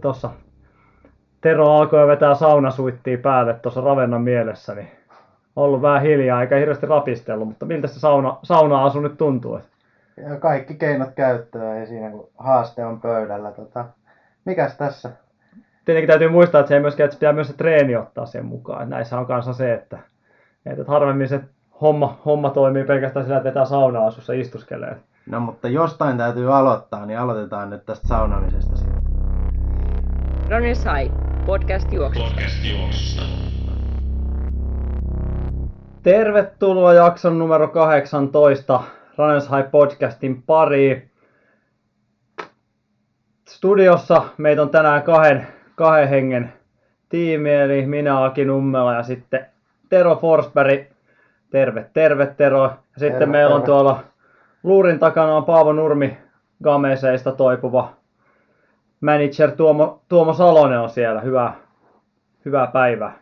Tuossa Tero alkoi vetää saunasuittia päälle tuossa Ravennan mielessä, niin ollut vähän hiljaa eikä hirveästi rapistellut, mutta miltä se sauna, sauna-asu nyt tuntuu? Ja kaikki keinot käyttöön ja siinä kun haaste on pöydällä. Tota, mikäs tässä? Tietenkin täytyy muistaa, että se ei myöskään, että pitää myös se treeni ottaa sen mukaan. Että näissä on kanssa se, että, että harvemmin se homma, homma toimii pelkästään sillä, että vetää sauna-asussa istuskelee. No mutta jostain täytyy aloittaa, niin aloitetaan nyt tästä saunamisesta Ronny Sai, podcast juoksusta. Podcast juoksusta. Tervetuloa jakson numero 18 Runners High podcastin pariin. Studiossa meitä on tänään kahden, kahden hengen tiimi, eli minä Aki Nummela ja sitten Tero Forsberg. Terve, terve Tero. Ja sitten terve, meillä on terve. tuolla luurin takana on Paavo Nurmi Gameseista toipuva manager Tuomo, Tuomo Salonen on siellä. Hyvää, hyvää päivää.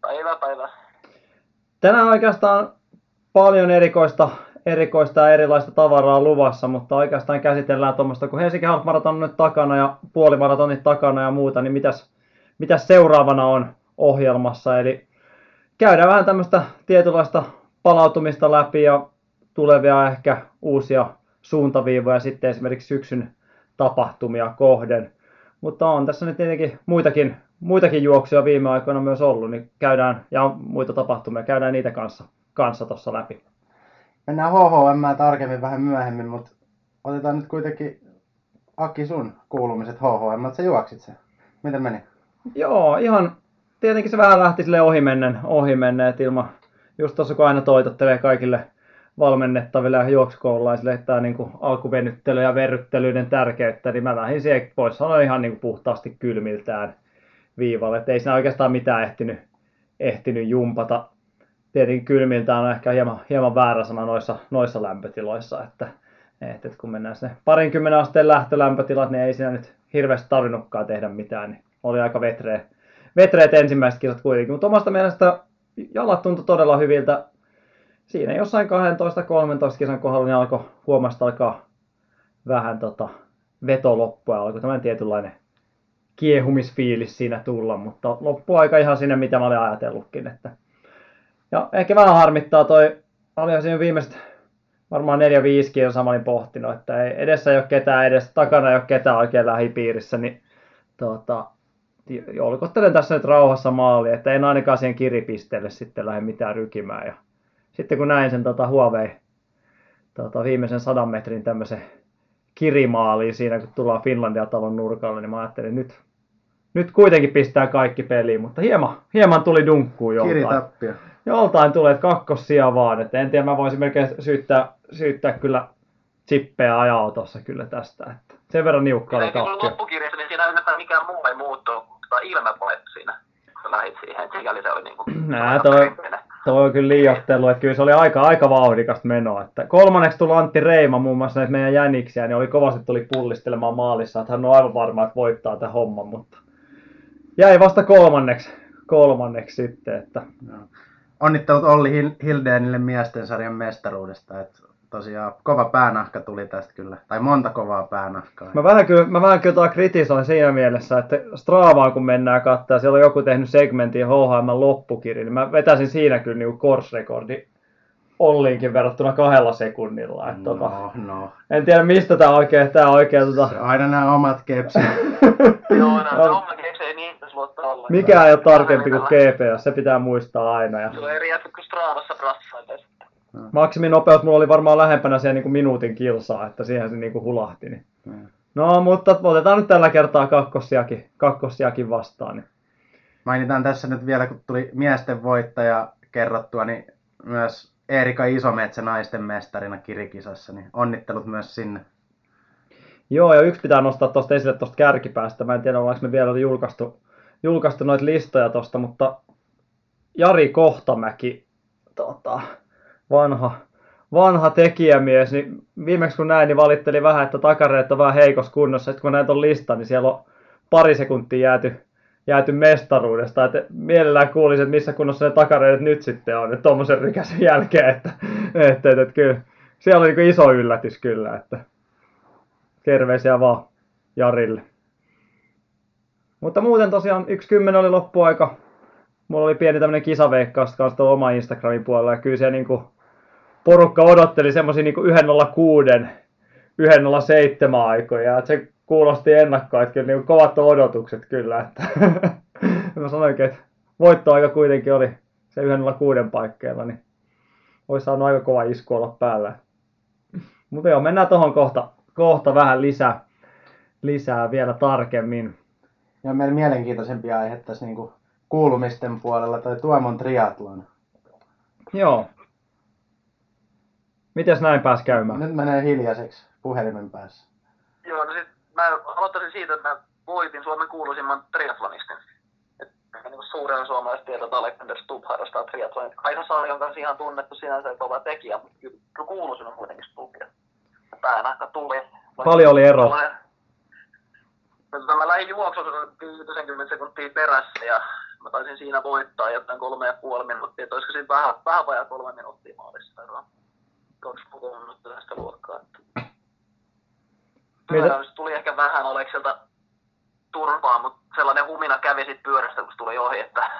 Päivää, päivää. Tänään oikeastaan paljon erikoista, erikoista ja erilaista tavaraa luvassa, mutta oikeastaan käsitellään tuommoista, kun Helsinki Half Marathon on nyt takana ja puolimaratonit takana ja muuta, niin mitäs, mitäs seuraavana on ohjelmassa. Eli käydään vähän tämmöistä tietynlaista palautumista läpi ja tulevia ehkä uusia suuntaviivoja sitten esimerkiksi syksyn tapahtumia kohden. Mutta on tässä nyt tietenkin muitakin, muitakin juoksuja viime aikoina myös ollut, niin käydään, ja muita tapahtumia, käydään niitä kanssa, kanssa tuossa läpi. Mennään HHM tarkemmin vähän myöhemmin, mutta otetaan nyt kuitenkin Aki sun kuulumiset HHM, että sä juoksit sen. Miten meni? Joo, ihan tietenkin se vähän lähti sille ohimennen, ohimenneet ilman, just tuossa kun aina toitottelee kaikille valmennettaville ja juoksukoululaisille tämä niin kuin alkuvenyttely ja verryttelyiden tärkeyttä, niin mä lähdin siihen, voisi sanoa ihan niin kuin puhtaasti kylmiltään viivalle. että ei siinä oikeastaan mitään ehtinyt, ehtinyt jumpata. Tietenkin kylmiltään on ehkä hieman, hieman väärä sana noissa, noissa lämpötiloissa, että, että, kun mennään sinne parinkymmenen asteen lähtölämpötilat, niin ei siinä nyt hirveästi tarvinnutkaan tehdä mitään. Niin oli aika vetreä, vetreet ensimmäiset kisat kuitenkin, mutta omasta mielestä jalat tuntui todella hyviltä siinä jossain 12-13 kisan kohdalla niin alkoi huomasta alkaa vähän tota, veto loppua alkoi tämmöinen tietynlainen kiehumisfiilis siinä tulla, mutta loppuaika ihan sinne, mitä mä olin ajatellutkin. Että... Ja ehkä vähän harmittaa toi, oli siinä viimeiset varmaan 4-5 kilsaa mä olin pohtinut, että ei, edessä ei ole ketään, edes takana ei ole ketään oikein lähipiirissä, niin tota, jolkottelen tässä nyt rauhassa maali, että en ainakaan siihen kiripisteelle sitten lähde mitään rykimään. Ja sitten kun näin sen tota, Huawei tota, viimeisen sadan metrin tämmöisen kirimaaliin siinä, kun tullaan Finlandia-talon nurkalle, niin mä ajattelin, nyt, nyt kuitenkin pistää kaikki peliin, mutta hieman, hieman tuli dunkkuun joltain. Kiritappia. Joltain tulee, että kakkosia vaan, että en tiedä, mä voisin melkein syyttää, syyttää kyllä chippejä ajaa tuossa kyllä tästä, että sen verran niukka oli tappio. loppukirjassa, niin siinä ei mikään muu ei muuttu, mutta ilmepoet siinä, kun lähit siihen, sikäli se oli niin kuin... Nää, toi, Toi on kyllä liiottelu, että kyllä se oli aika, aika vauhdikasta menoa. Että kolmanneksi tuli Antti Reima muun muassa näitä meidän jäniksiä, niin oli kovasti tuli pullistelemaan maalissa, että hän on aivan varma, että voittaa tämän homman, mutta jäi vasta kolmanneksi, kolmanneksi sitten. Että... Onnittelut Olli Hildenille miesten sarjan mestaruudesta. Että tosiaan kova päänahka tuli tästä kyllä, tai monta kovaa päänahkaa. Mä vähän kyllä, mä vähän kyllä kritisoin siinä mielessä, että Stravaan kun mennään katsoa, siellä on joku tehnyt segmentin HHM loppukirja, niin mä vetäisin siinä kyllä niin korsrekordi Olliinkin verrattuna kahdella sekunnilla. Että no, tota, no. En tiedä mistä tää oikein, tää oikein tota... Aina nämä omat kepsit. Joo, nämä omat kepsit ei niin luottaa ollenkaan. Mikä ei ole tarkempi kuin GPS, se pitää muistaa aina. Ja... Se on eri jätkä kuin Stravassa brassaita. Maksiminopeus mulla oli varmaan lähempänä siellä niin kuin minuutin kilsaa, että siihen se niin kuin hulahti. Niin. Mm. No, mutta otetaan nyt tällä kertaa kakkossiakin, kakkossiakin vastaan. Niin. Mainitaan tässä nyt vielä, kun tuli miesten voittaja kerrottua, niin myös Erika Isometsä naisten mestarina kirikisassa, niin onnittelut myös sinne. Joo, ja yksi pitää nostaa tuosta esille tuosta kärkipäästä. Mä en tiedä, onko me vielä julkaistu, julkaistu noita listoja tuosta, mutta Jari Kohtamäki tota, vanha, vanha tekijämies, niin viimeksi kun näin, niin valitteli vähän, että takareet on vähän heikossa kunnossa. Sitten kun näet on lista, niin siellä on pari sekuntia jääty, jääty mestaruudesta. Että mielellään kuulisin, että missä kunnossa ne takareet nyt sitten on, että tuommoisen rykäsen jälkeen. Että, että, että, että kyllä, siellä oli niin iso yllätys kyllä, että terveisiä vaan Jarille. Mutta muuten tosiaan yksi kymmenen oli loppuaika. Mulla oli pieni tämmönen kisaveikkaus kanssa oma Instagramin puolella. Ja kyllä se niinku porukka odotteli semmosia niinku 106, 107 aikoja. Et se kuulosti ennakkoa, että kyllä niinku kovat odotukset kyllä. Että mä sanoinkin, että voittoaika kuitenkin oli se 106 paikkeilla, niin olisi saanut aika kova isku olla päällä. Mutta joo, mennään tuohon kohta, kohta vähän lisää, lisää vielä tarkemmin. Ja meillä mielenkiintoisempi aihe tässä niin kuulumisten puolella, toi Tuomon triatlon. Joo. Mites näin pääs käymään? Nyt menee hiljaiseksi puhelimen päässä. Joo, no sit mä aloittaisin siitä, että mä voitin Suomen kuuluisimman triathlonistin. Et niin suurella suomalaisesta tietää, että Alexander Stubb harrastaa triathlonia. Kaisa Saari on kanssa ihan tunnettu sinänsä kova tekijä, mutta kyllä, kuuluisin on kuitenkin Stubb. Päänahka tuli. Paljon oli ero. Mä lähdin juoksuun 50 sekuntia perässä ja mä taisin siinä voittaa jotain kolme ja puoli minuuttia. Että olisiko siinä vähän, vähän vajaa kolme minuuttia maalissa eroa. Kaksi minuuttia tästä luokkaa. Että... Pyöräys tuli ehkä vähän Alekselta turpaa, mutta sellainen humina kävi sitten pyörästä, kun tuli ohi, että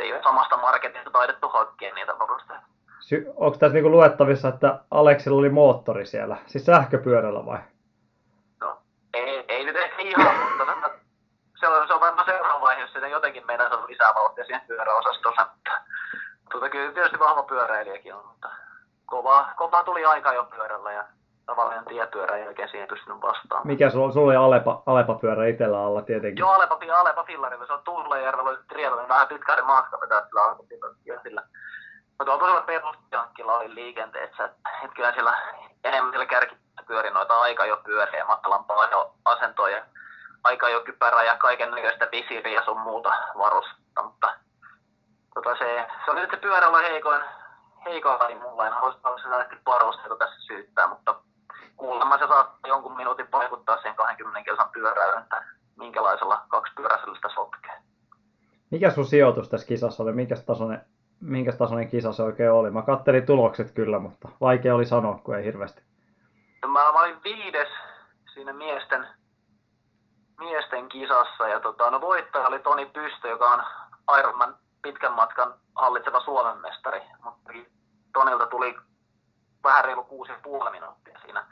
ei ole samasta marketista taidettu hakea niitä varusteita. Sy- onko tässä niinku luettavissa, että Aleksilla oli moottori siellä? Siis sähköpyörällä vai? No, ei, ei nyt ehkä ihan, mutta se on, se on varmaan seuraava vaihe, jos sitten jotenkin meidän on lisää vauhtia siihen pyöräosastossa. Mutta, tuota, kyllä tietysti vahva pyöräilijäkin on, mutta kova, kova tuli aika jo pyörällä ja tavallinen tiepyörä ei oikein siihen pystynyt vastaan. Mikä sulla, sulla oli Alepa, Alepa-pyörä itsellä alla tietenkin? Joo, Alepa, Alepa Fillarilla. Se on Tullejärvellä, oli Triathlon, vähän pitkäinen matka vetää sillä sillä. Mutta on tosiaan perusjankilla oli liikenteessä, että, kyllä siellä enemmän siellä kärki pyöri noita aika jo pyöriä, matalampaa jo asentoja, aika jo kypärää ja kaiken näköistä visiriä ja sun muuta varusta, mutta tota se, se oli nyt se pyörä oli heikoin, heikoin laji mulla, en halua sitä varusteita tässä syyttää, mutta kuulemma se saattaa jonkun minuutin vaikuttaa sen 20 kilsan pyöräilyn, että minkälaisella kaksipyöräisellä sitä sotkee. Mikä sun sijoitus tässä kisassa oli? Minkä tasoinen, minkä tasoinen kisa se oikein oli? Mä kattelin tulokset kyllä, mutta vaikea oli sanoa, kun ei hirveästi. Mä, mä olin viides siinä miesten, miesten kisassa ja tota, no voittaja oli Toni Pystö, joka on Ironman pitkän matkan hallitseva Suomen mestari. Mutta Tonilta tuli vähän reilu 6,5 minuuttia siinä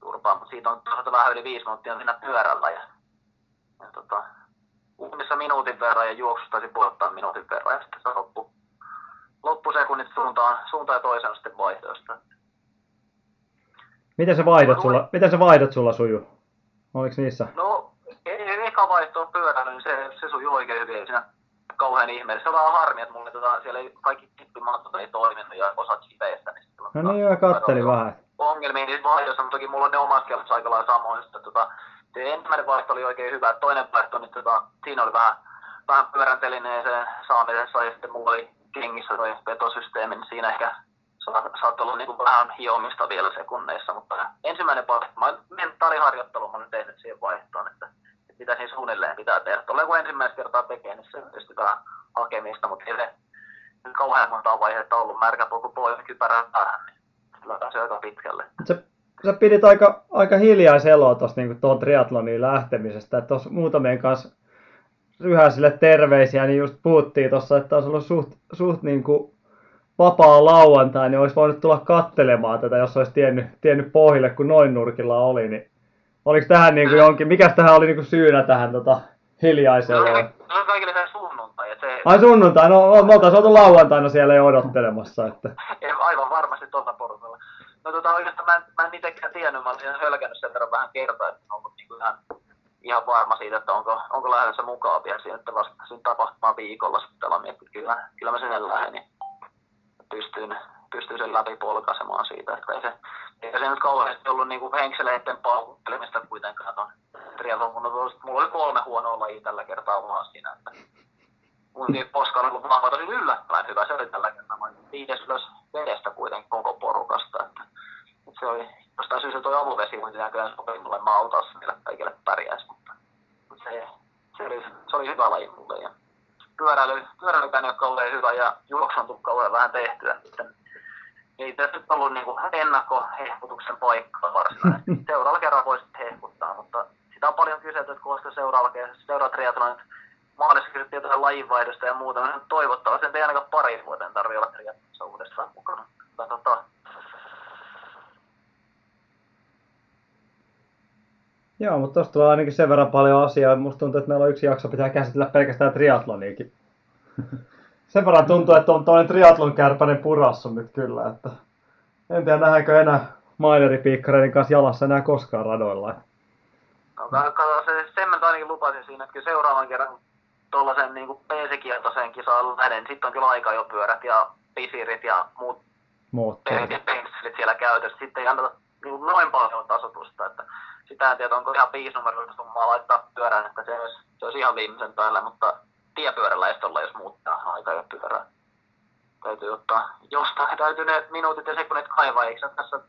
turpaa, mutta siitä on toisaalta vähän yli 5 minuuttia siinä pyörällä. Ja, ja tota, uunissa minuutin verran ja juoksusta taisi puolittaa minuutin verran ja sitten se loppu, loppusekunnit suuntaan, suuntaan ja toiseen sitten vaihtoista. Miten se vaihdot sulla, miten se vaihdot sulla suju? Oliko niissä? No, ei, eka vaihto pyörällä, niin se, se sujuu oikein hyvin. Siinä kauhean ihmeellistä. Se on vähän harmi, että mulla tota, siellä ei, kaikki tippimattot ei toiminut ja osa chipeistä. Niin no niin, joo, kattelin vähän. Ongelmia niin vaihdossa, mutta toki mulla on ne omassa kellossa aika lailla samoin. Että, tota, se ensimmäinen vaihto oli oikein hyvä, toinen vaihto, niin tota, siinä oli vähän, vähän pyöräntelineen saamisessa ja sitten mulla oli kengissä tuo vetosysteemi, niin siinä ehkä saattoi olla niin vähän hiomista vielä sekunneissa, mutta ensimmäinen vaihto, mä mentaaliharjoittelu mä olen tehnyt siihen vaihtoon, että mitä siinä suunnilleen pitää tehdä. Tulee kun ensimmäistä kertaa tekee, niin se vähän hakemista, mutta ei se kauhean monta vaihetta ollut märkä polku pois kypärän päähän, niin sillä pääsee aika pitkälle. Se, sä pidit aika, aika hiljaa seloa tuosta niin tuon triatloniin lähtemisestä, tuossa muutamien kanssa ryhäisille terveisiä, niin just puhuttiin tuossa, että olisi ollut suht, suht niin kuin vapaa lauantai, niin olisi voinut tulla kattelemaan tätä, jos olisi tiennyt, tiennyt pohjille, kun noin nurkilla oli, niin Oliko tähän niin kuin jonkin, mikäs tähän oli niin kuin syynä tähän tota, hiljaiseen? Se on, se on kaikille se sunnuntai. Se... Ai sunnuntai, no me oltaisiin oltu lauantaina siellä jo odottelemassa. Että... Aivan varmasti tuota porukalla. No tota oikeastaan mä en, mä en itsekään tiennyt, mä olin hölkännyt sen verran vähän kertaa, että on niin kuin ihan, ihan varma siitä, että onko, onko lähdössä mukaan vielä siihen, että vasta siinä tapahtumaan viikolla sitten ollaan miettinyt, kyllä, kyllä mä sen lähden, niin pystyn, pystyn sen läpi polkaisemaan siitä, että ei se, eikä se nyt kauheasti ollut niinku henkseleiden paukuttelemista kuitenkaan tuon triathlon, kun mulla oli kolme huonoa lajia tällä kertaa vaan siinä, että mun poska on ollut vahva tosi yllättävän hyvä, se oli tällä kertaa, mä viides ylös vedestä kuitenkin koko porukasta, että, se oli jostain syystä toi avuvesi, mutta näköjään sopii mulle. Mautassa, millä kaikille pärjäisi, mutta, mutta se, se, oli, se oli hyvä laji mulle. Ja pyöräily, pyöräilykään ole kauhean hyvä ja juoksu on tullut kauhean vähän tehtyä. Sitten ei tässä nyt ollut niin ennakkohehkutuksen paikkaa varsinaisesti. Seuraavalla kerralla voisi hehkuttaa, mutta sitä on paljon kyselty, että koska seuraavalla, seuraava triathlon mahdollisesti kysyttiin jotain lajinvaihdosta ja muuta. Mä toivottavasti ei ainakaan pari vuoteen tarvitse olla triathlonissa uudestaan mukana. Katsotaan. Joo, mutta tuosta tulee ainakin sen verran paljon asiaa. Musta tuntuu, että meillä on yksi jakso, pitää käsitellä pelkästään triatloniikin. sen verran tuntuu, että on toinen triatlon kärpäinen purassa nyt kyllä. Että en tiedä, nähdäänkö enää mineripiikkareiden kanssa jalassa enää koskaan radoilla. No, kato, se, sen mä ainakin lupasin siinä, että kyllä seuraavan kerran tuollaisen niin PC-kieltoiseen kisaan lähden, sitten on kyllä aika jo pyörät ja pisirit ja muut pensselit siellä käytössä. Sitten ei anneta niin noin paljon tasotusta, että sitä en tiedä, onko ihan viisinumeroista summaa laittaa pyörään, että se olisi, se olisi ihan viimeisen päällä, mutta tiepyörällä estolla, jos muuttaa aika jo pyörää. Täytyy ottaa jostain, täytyy ne minuutit ja sekunnit kaivaa, eikö tässä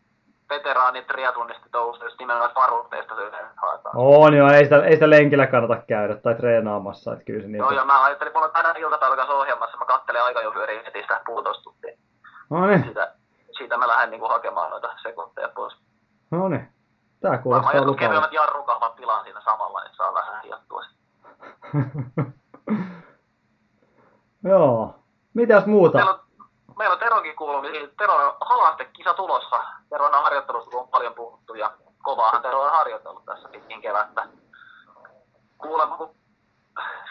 veteraanit triatlonista touhusta, jos nimenomaan varusteista se yleensä haetaan. On joo, ei sitä, ei sitä lenkillä kannata käydä tai treenaamassa, että kyllä se Joo, niitä... ja mä ajattelin, mulla on tänään iltapäivässä ohjelmassa, mä kattelen aika jo pyöriä heti sitä puolitoista tuntia. No niin, Siitä, siitä mä lähden niinku hakemaan noita sekunteja pois. no niin. Tää Varmaan kuulostaa jotkut lupaavaa. kevyemmät jarrukahvat tilaan siinä samalla, että saa vähän hiottua. Joo. Mitäs muuta? Meillä on, meillä on Teronkin kuulumisia. Teron on haastekisa tulossa. Teron on harjoittelusta kun on paljon puhuttu ja kovaahan Tero on harjoitellut tässä pitkin kevättä. Kuulemma kun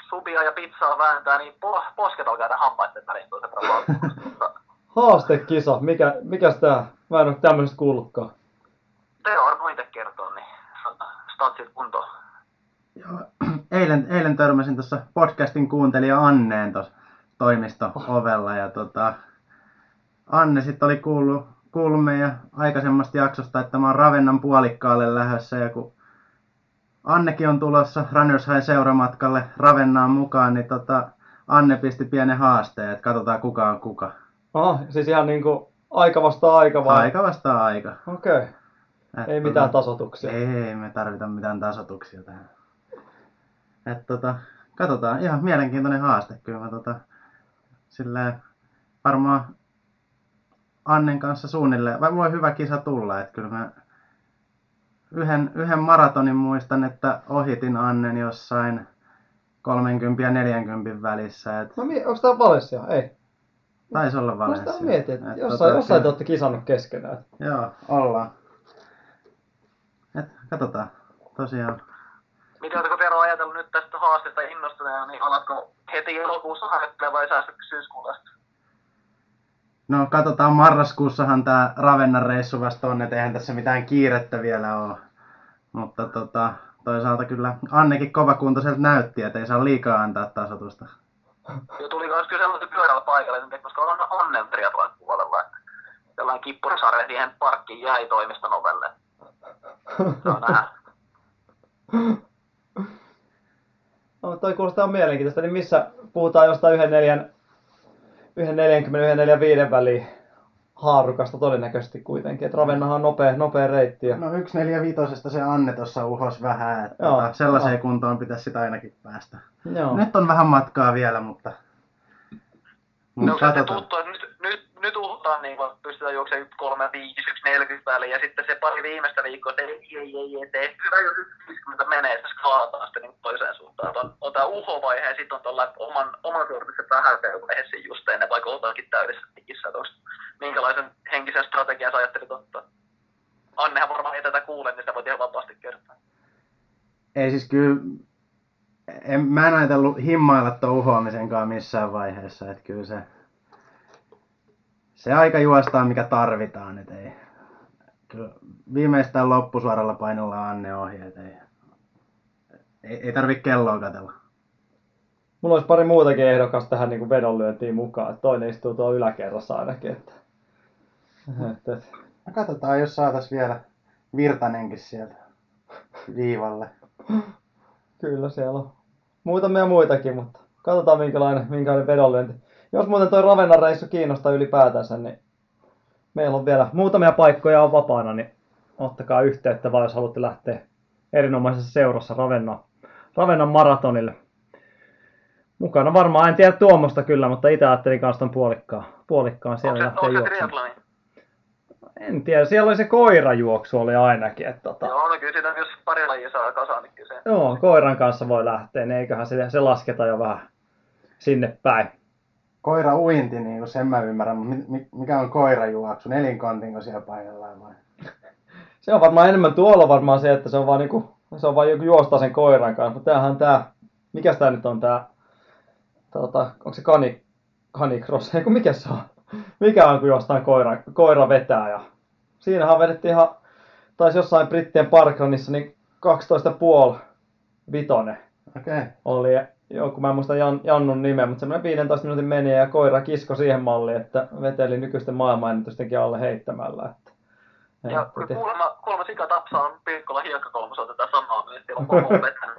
subia ja pizzaa vääntää, niin po- posket alkaa väliin tuossa tapauksessa. Haastekisa, mikä, mikäs tää? Mä en oo tämmöisestä kuullutkaan. Tero on itse kertoo, niin statsit kuntoon. Joo, eilen, eilen törmäsin tuossa podcastin kuuntelija Anneen tuossa toimisto-ovella ja tota, Anne sitten oli kuullut, kuullut meidän aikaisemmasta jaksosta, että mä oon Ravennan puolikkaalle lähdössä ja kun Annekin on tulossa Runners High seuramatkalle Ravennaan mukaan, niin tota, Anne pisti pienen haasteen, että katsotaan kuka on kuka. Aha, siis ihan niinku aika vasta aika vai? Aika vastaa aika. Okei. Okay. Et Ei tota- mitään tasotuksia. Ei me tarvita mitään tasotuksia tähän. Et tota, katsotaan, ihan mielenkiintoinen haaste kyllä. Mä tota, silleen, varmaan Annen kanssa suunnilleen, vai voi hyvä kisa tulla, että kyllä mä yhden, yhden maratonin muistan, että ohitin Annen jossain 30 ja 40 välissä, et No mi- onks tää Valencia? Ei. taisi olla Mä Valencia. sitä mietin, että Et jossain, tota, jossain te ootte kisannut keskenään. Joo, ollaan. Et katsotaan, tosiaan. Miten oletko Tero innostuneena, niin alatko heti elokuussa harjoittelemaan vai säästytkö syyskuulla? No katsotaan, marraskuussahan tämä Ravennan reissu vasta on, että eihän tässä mitään kiirettä vielä ole. Mutta tota, toisaalta kyllä Annekin kovakuntoiselta näytti, että ei saa liikaa antaa tasotusta. Jo tuli myös kyllä sellaisen pyörällä paikalle, nyt, koska on onnen triathlon puolella. että Sellainen kippurisarja siihen parkkiin jäi toimiston ovelle. Saa nähdä. No, toi kuulostaa mielenkiintoista. Niin missä puhutaan jostain yhden neljän, yhden 40, yhden 45 väliin haarukasta todennäköisesti kuitenkin. Et Ravennahan on nopea, nopea reitti. Ja... No 145 se Anne tuossa uhos vähän, että Joo, sellaiseen joo. kuntoon pitäisi sitä ainakin päästä. Joo. Nyt on vähän matkaa vielä, mutta... No mutta se katsotaan. tuntuu, että nyt, nyt, nyt uhutaan niin kuin pystytään juoksemaan 1, 3, 5, 1, 40 väliin ja sitten se pari viimeistä viikkoa, että ei, ei, ei, ei, ei, hyvä jos 50 menee, että skalataan sitten niin toiseen suuntaan. On, on tämä uho-vaihe ja sitten on tuolla oman, oman sortisen vähäpelvaihe siinä just ennen, vaikka oltaankin täydessä tikissä. Että onks- minkälaisen henkisen strategian sä ajattelit ottaa? Annehan varmaan ei tätä kuule, niin sitä voit ihan vapaasti kertoa. Ei siis kyllä... En, mä en ajatellut himmailla tuon uhoamisenkaan missään vaiheessa, että kyllä se... Se aika juostaan, mikä tarvitaan, et ei... Kyllä viimeistään loppusuoralla painolla Anne ohi, et ei... Ei, ei tarvi kelloa katella. Mulla olisi pari muutakin ehdokasta tähän niin vedonlyöntiin mukaan. Toinen istuu tuolla yläkerrassa ainakin. Että... Et, et. No katsotaan, jos saatais vielä Virtanenkin sieltä viivalle. Kyllä siellä on muutamia muitakin, mutta katsotaan minkälainen, minkälainen vedonlyönti. Jos muuten toi Ravennan reissu kiinnostaa ylipäätänsä, niin meillä on vielä muutamia paikkoja on vapaana, niin ottakaa yhteyttä vaan, jos haluatte lähteä erinomaisessa seurassa Ravennan, Ravennan maratonille. Mukana varmaan, en tiedä Tuomosta kyllä, mutta itse ajattelin kanssa ton puolikkaan, puolikkaan siellä Onko se, lähteä onko se. En tiedä, siellä oli se koirajuoksu oli ainakin. Että tota, Joo, no kyllä siinä jos pari lajia saa kasaan, niin se joo, koiran kanssa voi lähteä, niin eiköhän se, se lasketa jo vähän sinne päin. Koira uinti, niin kuin sen mä ymmärrän, mutta mi- mi- mikä on koirajuoksu? Nelinkontinko siellä painellaan vai? Se on varmaan enemmän tuolla varmaan se, että se on vaan niinku, se on vaan joku juosta sen koiran kanssa. Mutta tämähän tää, mikäs tää nyt on tää, tota, onko se kani, kanicross, eikö mikä se on? Mikä on, kun jostain koira, koira vetää ja siinähän vedettiin ihan, taisi jossain Brittien Parklandissa, niin 12,5 vitonen Okei. Okay. oli joku, mä en muista Jan, Jannun nimeä, mutta semmoinen 15 minuutin meni ja koira kisko siihen malliin, että veteli nykyisten maailmanennätystenkin alle heittämällä. Että, Ja että- kyllä kuulemma, kuulemma Sika Tapsa on Pirkkola hiekkakolmossa tätä samaa, niin siellä on koko vetänyt.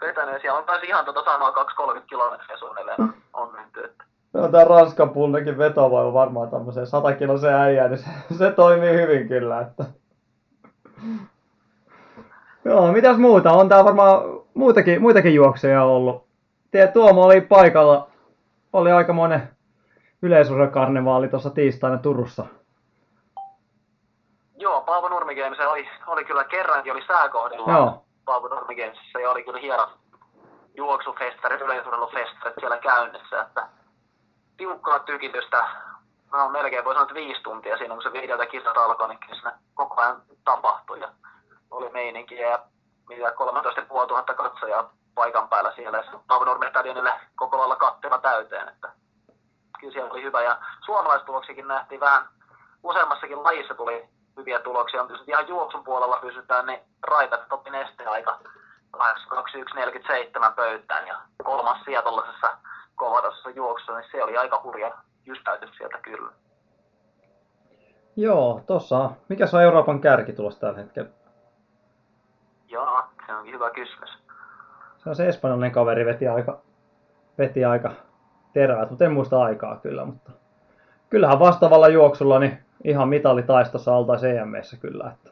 vetänyt. ja Siellä on taas ihan tota samaa 230 kilometriä suunnilleen on menty. Että. Joo, tää Ranskan pullekin vetovoima varmaan tämmöiseen 100 kilosen äijään, niin se, se toimii hyvin kyllä. Että... Joo, mitäs muuta? On tää varmaan muitakin, muitakin juoksuja ollut. Tiedät, Tuomo oli paikalla. Oli aika monen yleisurheilukarnevaali tuossa tiistaina Turussa. Joo, Paavo Nurmi Games oli, oli kyllä kerrankin oli sääkohdilla Joo. Paavo Nurmi Gamesissa ja oli kyllä hieno juoksufestari, yleisurheilufestari siellä käynnissä, että tiukkaa tykitystä, no melkein voi sanoa, että viisi tuntia siinä, kun se viideltä kisat alkoi, niin siinä koko ajan tapahtui ja oli meininkiä ja mitä 13 500 katsojaa paikan päällä siellä ja se Nurmi stadionille koko lailla kattena täyteen, että kyllä siellä oli hyvä ja suomalaistuloksikin nähtiin vähän useammassakin lajissa tuli hyviä tuloksia. On tietysti ihan juoksun puolella pysytään, niin Raipat otti nesteaika 21.47 pöytään ja kolmas sija tuollaisessa kovatasossa juoksussa, niin se oli aika hurja jystäytys sieltä kyllä. Joo, tossa. Mikä se on Euroopan kärki tulossa tällä hetkellä? Joo, se onkin hyvä kysymys. Se on se espanjalainen kaveri veti aika, veti aika terävät, mutta en muista aikaa kyllä. Mutta kyllähän vastaavalla juoksulla niin ihan mitalitaistossa oltaisiin EMEssä kyllä. Että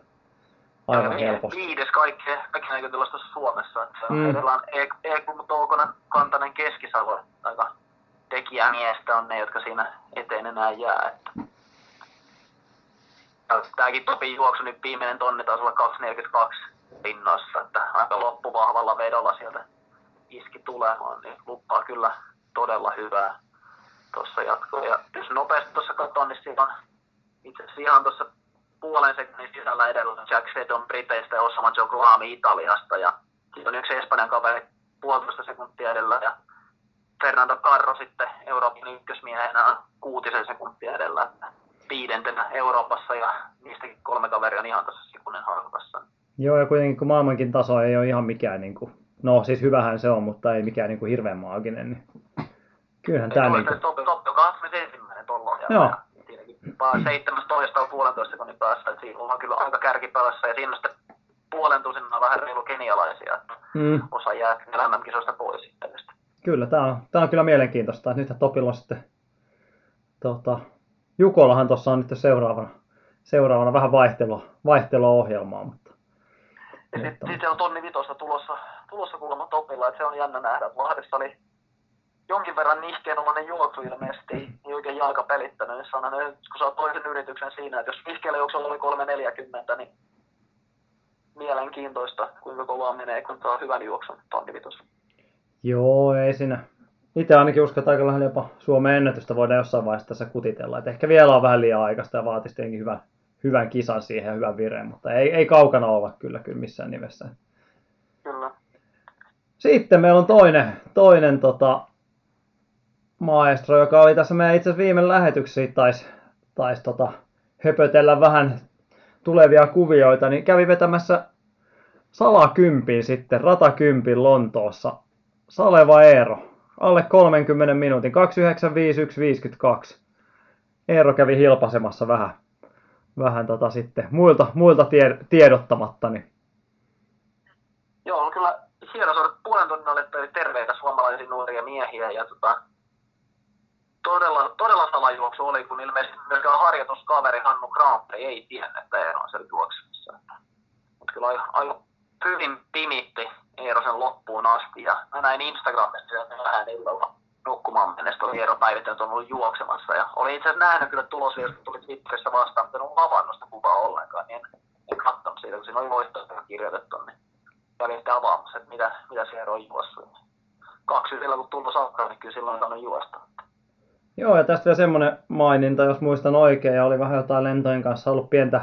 aivan helposti. Viides kaikki, kaikki näkötilasta Suomessa. Että Mm. edellä on Eeku Toukonen, Kantanen Keskisalo. Aika tekijämiestä on ne, jotka siinä eteen enää jää. Että Tämäkin Topin juoksu, niin viimeinen tonni taisi olla 242 pinnoissa, että aika loppuvahvalla vedolla sieltä iski tulemaan, niin lupaa kyllä todella hyvää tuossa jatkoa. Ja jos nopeasti tuossa katson, niin siinä on itse asiassa ihan tuossa puolen sekunnin sisällä edellä Jack Fedon Briteistä ja Osama Joglami Italiasta. Ja siinä on yksi Espanjan kaveri puolitoista sekuntia edellä ja Fernando Carro sitten Euroopan ykkösmiehenä on kuutisen sekuntia edellä. Viidentenä Euroopassa ja niistäkin kolme kaveria on ihan tässä sekunnin harkassa. Joo, ja kuitenkin kun maailmankin taso ei ole ihan mikään, niin kuin, no siis hyvähän se on, mutta ei mikään niin kuin hirveän maaginen, niin kyllähän tämä niin kuin, Top, top, joka on ensimmäinen tuolla ohjelma. Joo. Ja Siinäkin vaan 17 on puolentoista sekunnin päässä, että siinä on kyllä aika kärkipäässä ja siinä on sitten puolen tusinaa vähän reilu kenialaisia, että mm, osa jää elämänkisoista pois sitten. kyllä tämä on, tämä on kyllä mielenkiintoista, että nythän Topilla on sitten, tota, Jukollahan tuossa on nyt seuraavana, seuraavana vähän vaihtelua, vaihtelua ohjelmaa, Mutta- sitten sit on tonni vitosta tulossa, tulossa kuulemma topilla, että se on jännä nähdä. Lahdessa oli jonkin verran nihkeenomainen juoksu ilmeisesti, ei oikein jalka pelittänyt. Niin sanon, että kun saa toisen yrityksen siinä, että jos nihkeellä juoksulla oli 340, niin mielenkiintoista, kuinka kovaa menee, kun saa hyvän juoksun tonni. Joo, ei siinä. Itse ainakin uskon, että aika lähellä jopa Suomen ennätystä voidaan jossain vaiheessa tässä kutitella. Et ehkä vielä on vähän liian aikaista ja vaatisi tietenkin hyvän, hyvän kisan siihen ja hyvän vireen, mutta ei, ei kaukana olla kyllä, kyllä missään nimessä. Kyllä. Sitten meillä on toinen, toinen tota, maestro, joka oli tässä meidän itse viime lähetyksissä, taisi tais, tota, höpötellä vähän tulevia kuvioita, niin kävi vetämässä salakympin sitten, ratakympin Lontoossa. Saleva Eero, alle 30 minuutin, 295,152. Eero kävi hilpasemassa vähän, vähän tota sitten muilta, muilta tie, tiedottamatta, niin Joo, on kyllä hieno saada puolen tunnin toi terveitä suomalaisia nuoria miehiä ja tota, todella, todella salajuoksu oli, kun ilmeisesti myöskään harjoituskaveri Hannu Granpe ei tiennyt, että Eero on siellä juoksemassa. Mutta kyllä aika, hyvin pimitti Eero sen loppuun asti ja mä näin Instagramissa sieltä vähän illalla nukkumaan mennessä oli Eero päivittänyt, on ollut juoksemassa. Ja olin itse asiassa nähnyt kyllä tulosviestit, kun tuli Twitterissä vastaan, mutta en ollut avannut sitä kuvaa ollenkaan, niin en, en katsonut siitä, kun siinä oli voittoja kirjoitettu, niin kävin sitten avaamassa, että mitä, mitä se Eero on juossut. Kaksi sillä kun tulos alkaa, niin kyllä silloin on juosta. Joo, ja tästä vielä semmoinen maininta, jos muistan oikein, ja oli vähän jotain lentojen kanssa ollut pientä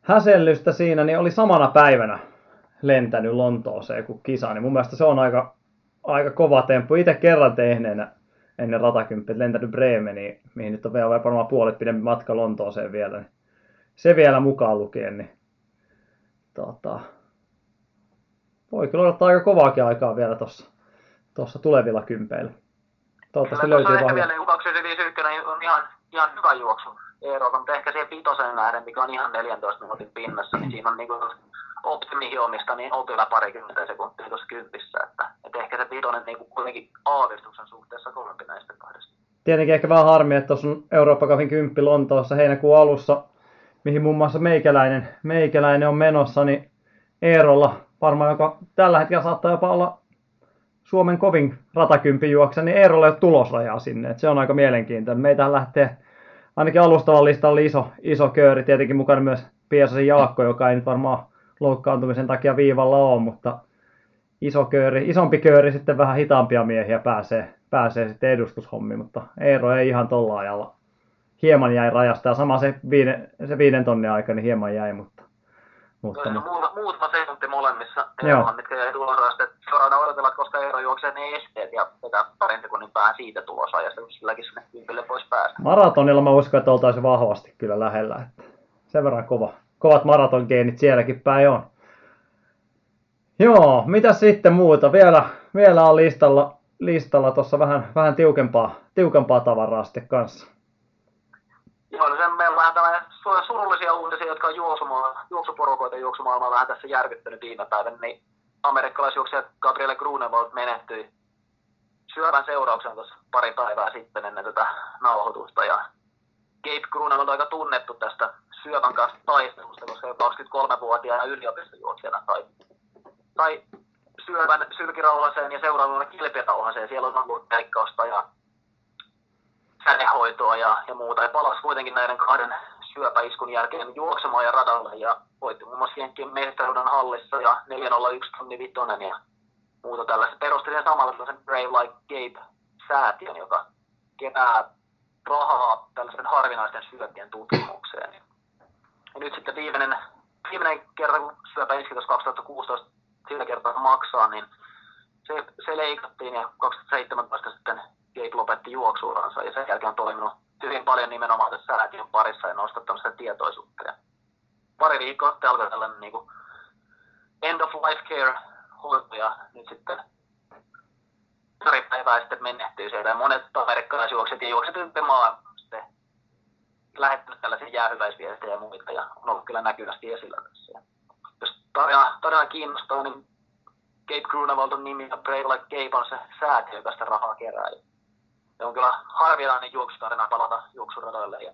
häsellystä siinä, niin oli samana päivänä lentänyt Lontooseen kuin kisa, niin mun mielestä se on aika, aika kova temppu. Itse kerran tehneenä ennen ratakymppiä, lentänyt Bremeniin, mihin nyt on vielä varmaan puolet pidempi matka Lontooseen vielä, niin se vielä mukaan lukien, niin tota, voi kyllä odottaa aika kovaakin aikaa vielä tuossa tulevilla kympeillä. Toivottavasti Kyllä, löytyy vahvia. ehkä vielä niin 251 on ihan, ihan hyvä juoksu Eerolta, mutta ehkä siihen vitoseen nähden, mikä on ihan 14 minuutin pinnassa, niin siinä on niin optimihiomista niin opilla parikymmentä sekuntia tuossa kympissä, että, että ehkä se vitonen niin kuin kuitenkin aavistuksen suhteessa kovempi näistä kahdesta. Tietenkin ehkä vähän harmi, että tuossa on Eurooppa Cupin kymppi Lontoossa heinäkuun alussa, mihin muun muassa meikäläinen, meikäläinen on menossa, niin Eerolla varmaan, joka tällä hetkellä saattaa jopa olla Suomen kovin ratakympi juoksa, niin Eerolla ei ole tulosrajaa sinne. Et se on aika mielenkiintoinen. Meitähän lähtee ainakin alustavalla listalla iso, iso kööri, tietenkin mukana myös Piesasen Jaakko, joka ei nyt varmaan loukkaantumisen takia viivalla ole, mutta iso kööri, isompi kööri sitten vähän hitaampia miehiä pääsee, pääsee sitten edustushommiin, mutta Eero ei ihan tolla ajalla. Hieman jäi rajasta ja sama se, viiden, se viiden tonnin aika, niin hieman jäi, mutta, mutta, mutta muutama, muutama sekunti molemmissa. Eerolla, mitkä jäi tulosajasta. että Seuraavana odotellaan, että koska Eero juoksee ne esteet ja vetää parin sekunnin päähän siitä tulosajasta, kun silläkin sinne kympille voisi päästä. maratonilla mä uskon, että oltaisiin vahvasti kyllä lähellä. Että sen verran kova, kovat maratongeenit sielläkin päin on. Joo, mitä sitten muuta? Vielä, vielä on listalla, listalla tuossa vähän, vähän tiukempaa, tiukempaa tavaraa sitten kanssa. Joo, no sen meillä on vähän tällainen surullisia uutisia, jotka on juoksumaa, juoksuporukoita juoksumaailmaa vähän tässä järkyttänyt viime päivänä, niin amerikkalaisjuoksija Gabriele Grunewald menehtyi syövän seurauksena tuossa pari päivää sitten ennen tätä nauhoitusta. Ja Gabe Grunewald on aika tunnettu tästä syövän kanssa taistelusta, koska 23-vuotiaana yliopistojuoksijana sai, sai syövän sylkirauhaseen ja seuraavana kilpirauhaseen. Siellä on ollut leikkausta ja sädehoitoa ja, ja muuta. Ja palasi kuitenkin näiden kahden syöpäiskun jälkeen juoksemaan ja radalle ja voitti muun muassa Jenkkien mestaruuden hallissa ja 401 tonni vitonen ja muuta tällaista. Perusti sen samalla tällaisen Brave Like Gabe-säätiön, joka kerää rahaa tällaisten harvinaisten syöpien tutkimukseen. Ja nyt sitten viimeinen, viimeinen kerta, kun syöpä iski tuossa 2016 sillä kertaa maksaa, niin se, se leikattiin ja 2017 sitten Gabe lopetti juoksuuransa ja sen jälkeen on toiminut hyvin paljon nimenomaan tässä säätiön parissa ja nostattanut sitä tietoisuutta. Ja pari viikkoa sitten alkoi tällainen niin kuin end of life care hoito ja nyt sitten pari päivää sitten menehtyy sieltä ja monet amerikkalaisjuokset ja juokset ympäri maa sitten lähettänyt tällaisia jäähyväisviestejä ja muita ja on ollut kyllä näkyvästi esillä tässä. Jos tarina, tarina kiinnostaa, niin Gabe Grunewald on nimi ja Brave Like Gabe on se säätiö, joka sitä rahaa kerää. Se on kyllä harvinainen juoksutarina palata juoksuradoille ja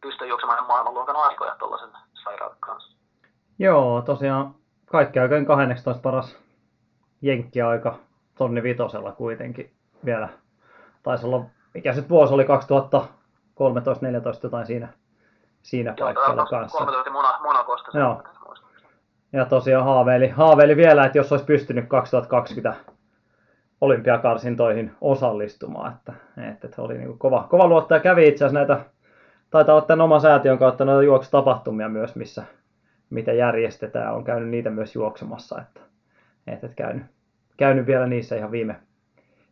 pystyä juoksemaan maailmanluokan aikoja tuollaisen sairauden kanssa. Joo, tosiaan kaikki aikojen 12 paras jenkkiaika tonni vitosella kuitenkin vielä. Taisi olla, mikä se vuosi oli 2013-14 jotain siinä, siinä Joo, paikalla kanssa. 13 Mona, Monakosta. Joo. Ja tosiaan haaveili, haaveili vielä, että jos olisi pystynyt 2020 olympiakarsintoihin osallistumaan. Että, että, että oli niin kova, kova luottaja. Kävi itse asiassa näitä, taitaa olla tämän oman säätiön kautta näitä juoksutapahtumia myös, missä mitä järjestetään. On käynyt niitä myös juoksemassa. Että, että, käynyt, käynyt vielä niissä ihan viime,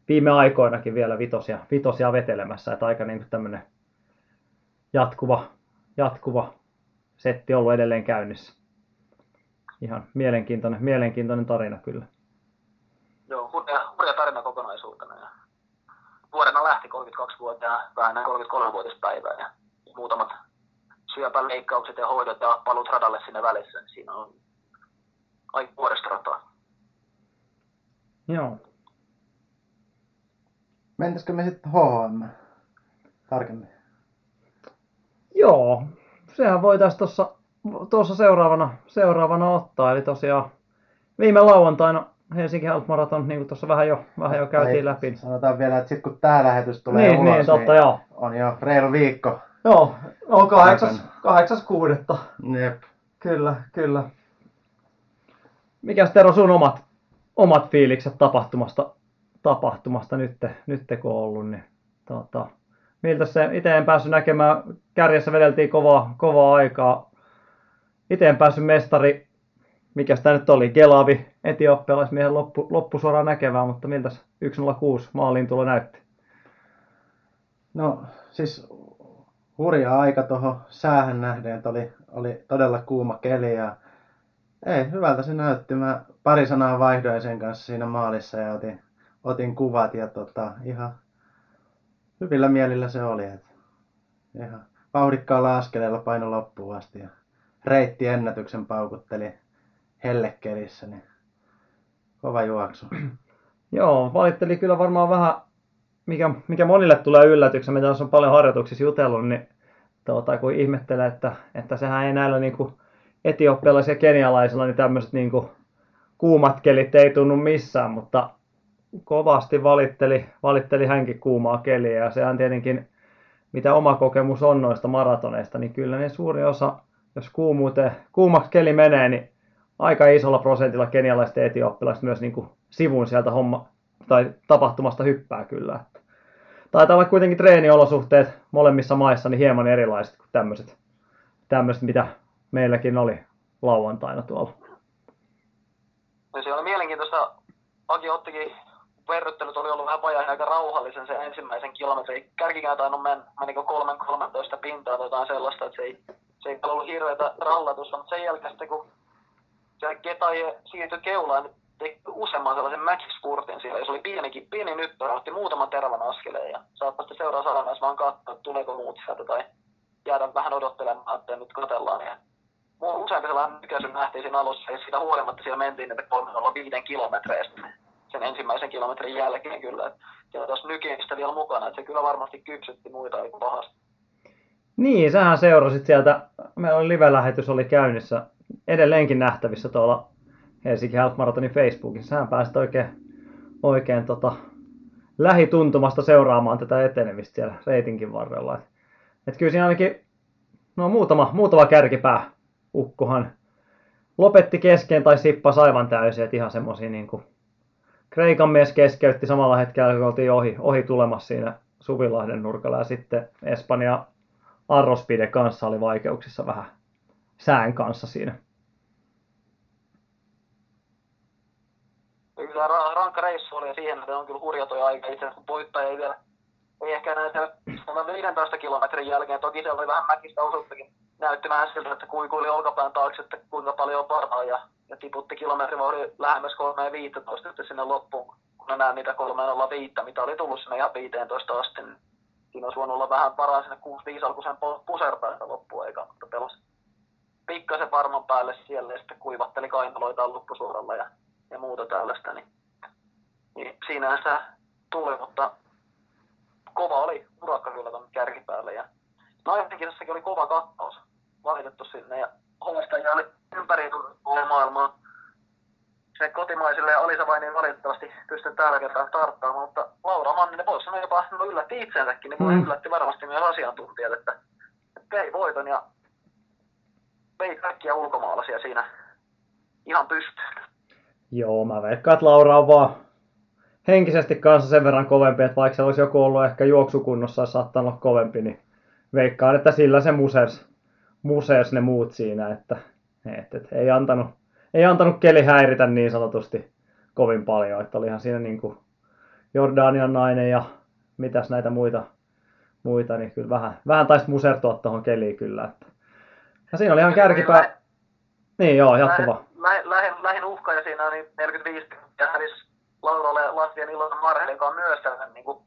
viime aikoinakin vielä vitosia, vitosia vetelemässä. Että aika niin tämmöinen jatkuva, jatkuva setti ollut edelleen käynnissä ihan mielenkiintoinen, mielenkiintoinen tarina kyllä. Joo, hurja tarina kokonaisuutena. Ja nuorena lähti 32-vuotiaana, vähän näin 33-vuotispäivää ja muutamat syöpäleikkaukset ja hoidot ja palut radalle sinne välissä, niin siinä on aika vuodesta rataa. Joo. Mentäisikö me sitten HM tarkemmin? Joo, sehän voitaisiin tuossa tuossa seuraavana, seuraavana ottaa. Eli tosiaan viime lauantaina, Helsinki Half Marathon, niin kuin tuossa vähän jo, vähän jo käytiin Tai läpi. niin- Sanotaan vielä, että sitten kun tämä lähetys tulee Niin, ulos, niin, totta, joo. on jo reilu viikko. Joo, on kahdeksas, kahdeksas kuudetta. Jep. Kyllä, kyllä. Mikäs Tero sun omat, omat fiilikset tapahtumasta, tapahtumasta nyt, nyt kun on ollut, niin tota, miltä se, itse en päässyt näkemään, kärjessä vedeltiin kovaa, kovaa aikaa. Itse en päässyt mestari, mikä sitä nyt oli, Gelavi, etiopialaismiehen loppu, loppusuoraan näkevää, mutta miltä 106 maaliin tulo näytti? No siis hurja aika tuohon säähän nähden, että oli, oli todella kuuma keli ja ei, hyvältä se näytti. Mä pari sanaa vaihdoin sen kanssa siinä maalissa ja otin, otin kuvat ja tota, ihan hyvillä mielillä se oli. Et ihan vauhdikkaalla askeleella paino loppuun asti ja reitti ennätyksen paukutteli hellekelissä, niin kova juoksu. Joo, valitteli kyllä varmaan vähän, mikä, mikä monille tulee yllätyksen, mitä on paljon harjoituksissa jutellut, niin tuota, kun ihmettelee, että, että sehän ei näillä niin kuin ja kenialaisilla niin tämmöiset niin kuin kuumat kelit ei tunnu missään, mutta kovasti valitteli, valitteli hänkin kuumaa keliä ja sehän tietenkin, mitä oma kokemus on noista maratoneista, niin kyllä ne suuri osa, jos kuumuuteen, kuumaksi keli menee, niin aika isolla prosentilla kenialaiset etioppilaiset myös niin kuin sivun sieltä homma, tai tapahtumasta hyppää kyllä. Taitaa olla kuitenkin treeniolosuhteet molemmissa maissa niin hieman erilaiset kuin tämmöiset, tämmöiset mitä meilläkin oli lauantaina tuolla. Ja se oli mielenkiintoista. Aki ottikin, verryttelyt oli ollut vähän vajaa aika rauhallisen sen ensimmäisen kilometrin. Kärkikään tainnut men, menikö kolmen 13 pintaa tai jotain sellaista, että se ei, se ei ollut hirveätä rallatusta, mutta sen jälkeen sitten kun se Getaje siirtyi keulaan, teki useamman sellaisen mäkispurtin siellä, ja se oli pienikin, pieni nyppärä, otti muutaman terävän askeleen, ja saattaa sitten seuraa salamais vaan katsoa, tuleeko muut sieltä, tai jäädä vähän odottelemaan, että nyt katsellaan. Ja useampi sellainen nykäisy nähtiin siinä alussa, ja siitä huolimatta siellä mentiin että 305 kilometreistä sen ensimmäisen kilometrin jälkeen kyllä. Siellä taas nykimistä vielä mukana, että se kyllä varmasti kypsytti muita aika pahasti. Niin, sähän seurasit sieltä, meillä oli live-lähetys oli käynnissä, edelleenkin nähtävissä tuolla Helsinki Half Marathonin Facebookissa. Sähän pääsit oikein, oikein tota, lähituntumasta seuraamaan tätä etenemistä siellä reitinkin varrella. Et, et kyllä siinä ainakin no, muutama, muutama kärkipää ukkohan lopetti kesken tai sippasi aivan täysin, että ihan semmosia niin kuin Kreikan mies keskeytti samalla hetkellä, kun oltiin ohi, ohi tulemassa siinä Suvilahden nurkalla ja sitten Espanja Arrospide kanssa oli vaikeuksissa vähän sään kanssa siinä. Kyllä ra- rankka reissu oli ja siihen että on kyllä hurja toi aika. Itse asiassa voittaja ei vielä, ei ehkä näin siellä 15 kilometrin jälkeen. Toki siellä oli vähän mäkistä osuuttakin. Näytti vähän siltä, että kuikuili olkapään taakse, että kuinka paljon on parhaa ja, ja tiputti kilometrin vauhdin lähemmäs 3.15 sitten sinne loppuun. Kun ne näen niitä 3.05, mitä oli tullut sinne ihan 15 asti, niin siinä olisi voinut olla vähän paraa sinne 6.5 alkuisen pusertaa sitä loppuaikaa, mutta pelasi pikkasen varman päälle siellä ja sitten kuivatteli kainaloitaan loppusuoralla ja, ja muuta tällaista, niin, niin siinähän sitä tuli, mutta kova oli urakka kyllä tuonne kärkipäälle ja naisenkirjassakin oli kova kattaus valitettu sinne ja hoistajia oli ympäri maailmaa. Se kotimaisille ja Alisa vain ei valitettavasti pysty tällä kertaa starttaamaan, mutta Laura Manninen voisi sanoa jopa no yllätti itsensäkin, niin mm. yllätti varmasti myös asiantuntijat, että, että vei voiton ja vei kaikkia ulkomaalaisia siinä ihan pystyyn. Joo, mä veikkaan, että Laura on vaan henkisesti kanssa sen verran kovempi, että vaikka se olisi joku ollut ehkä juoksukunnossa ja saattanut olla kovempi, niin veikkaan, että sillä se musers, musers ne muut siinä, että, että, että ei, antanut, ei antanut keli häiritä niin sanotusti kovin paljon, että olihan siinä niin kuin Jordanian nainen ja mitäs näitä muita, muita niin kyllä vähän, vähän taisi musertua tuohon keliin kyllä. Että. Ja siinä oli ihan kärkipää. Niin joo, jatko vaan. Lähin, lähin, lähin uhka ja siinä oli 45 ja hävisi Lauralle Latvian Ilona Marhelle, joka on myös tällainen niin kuin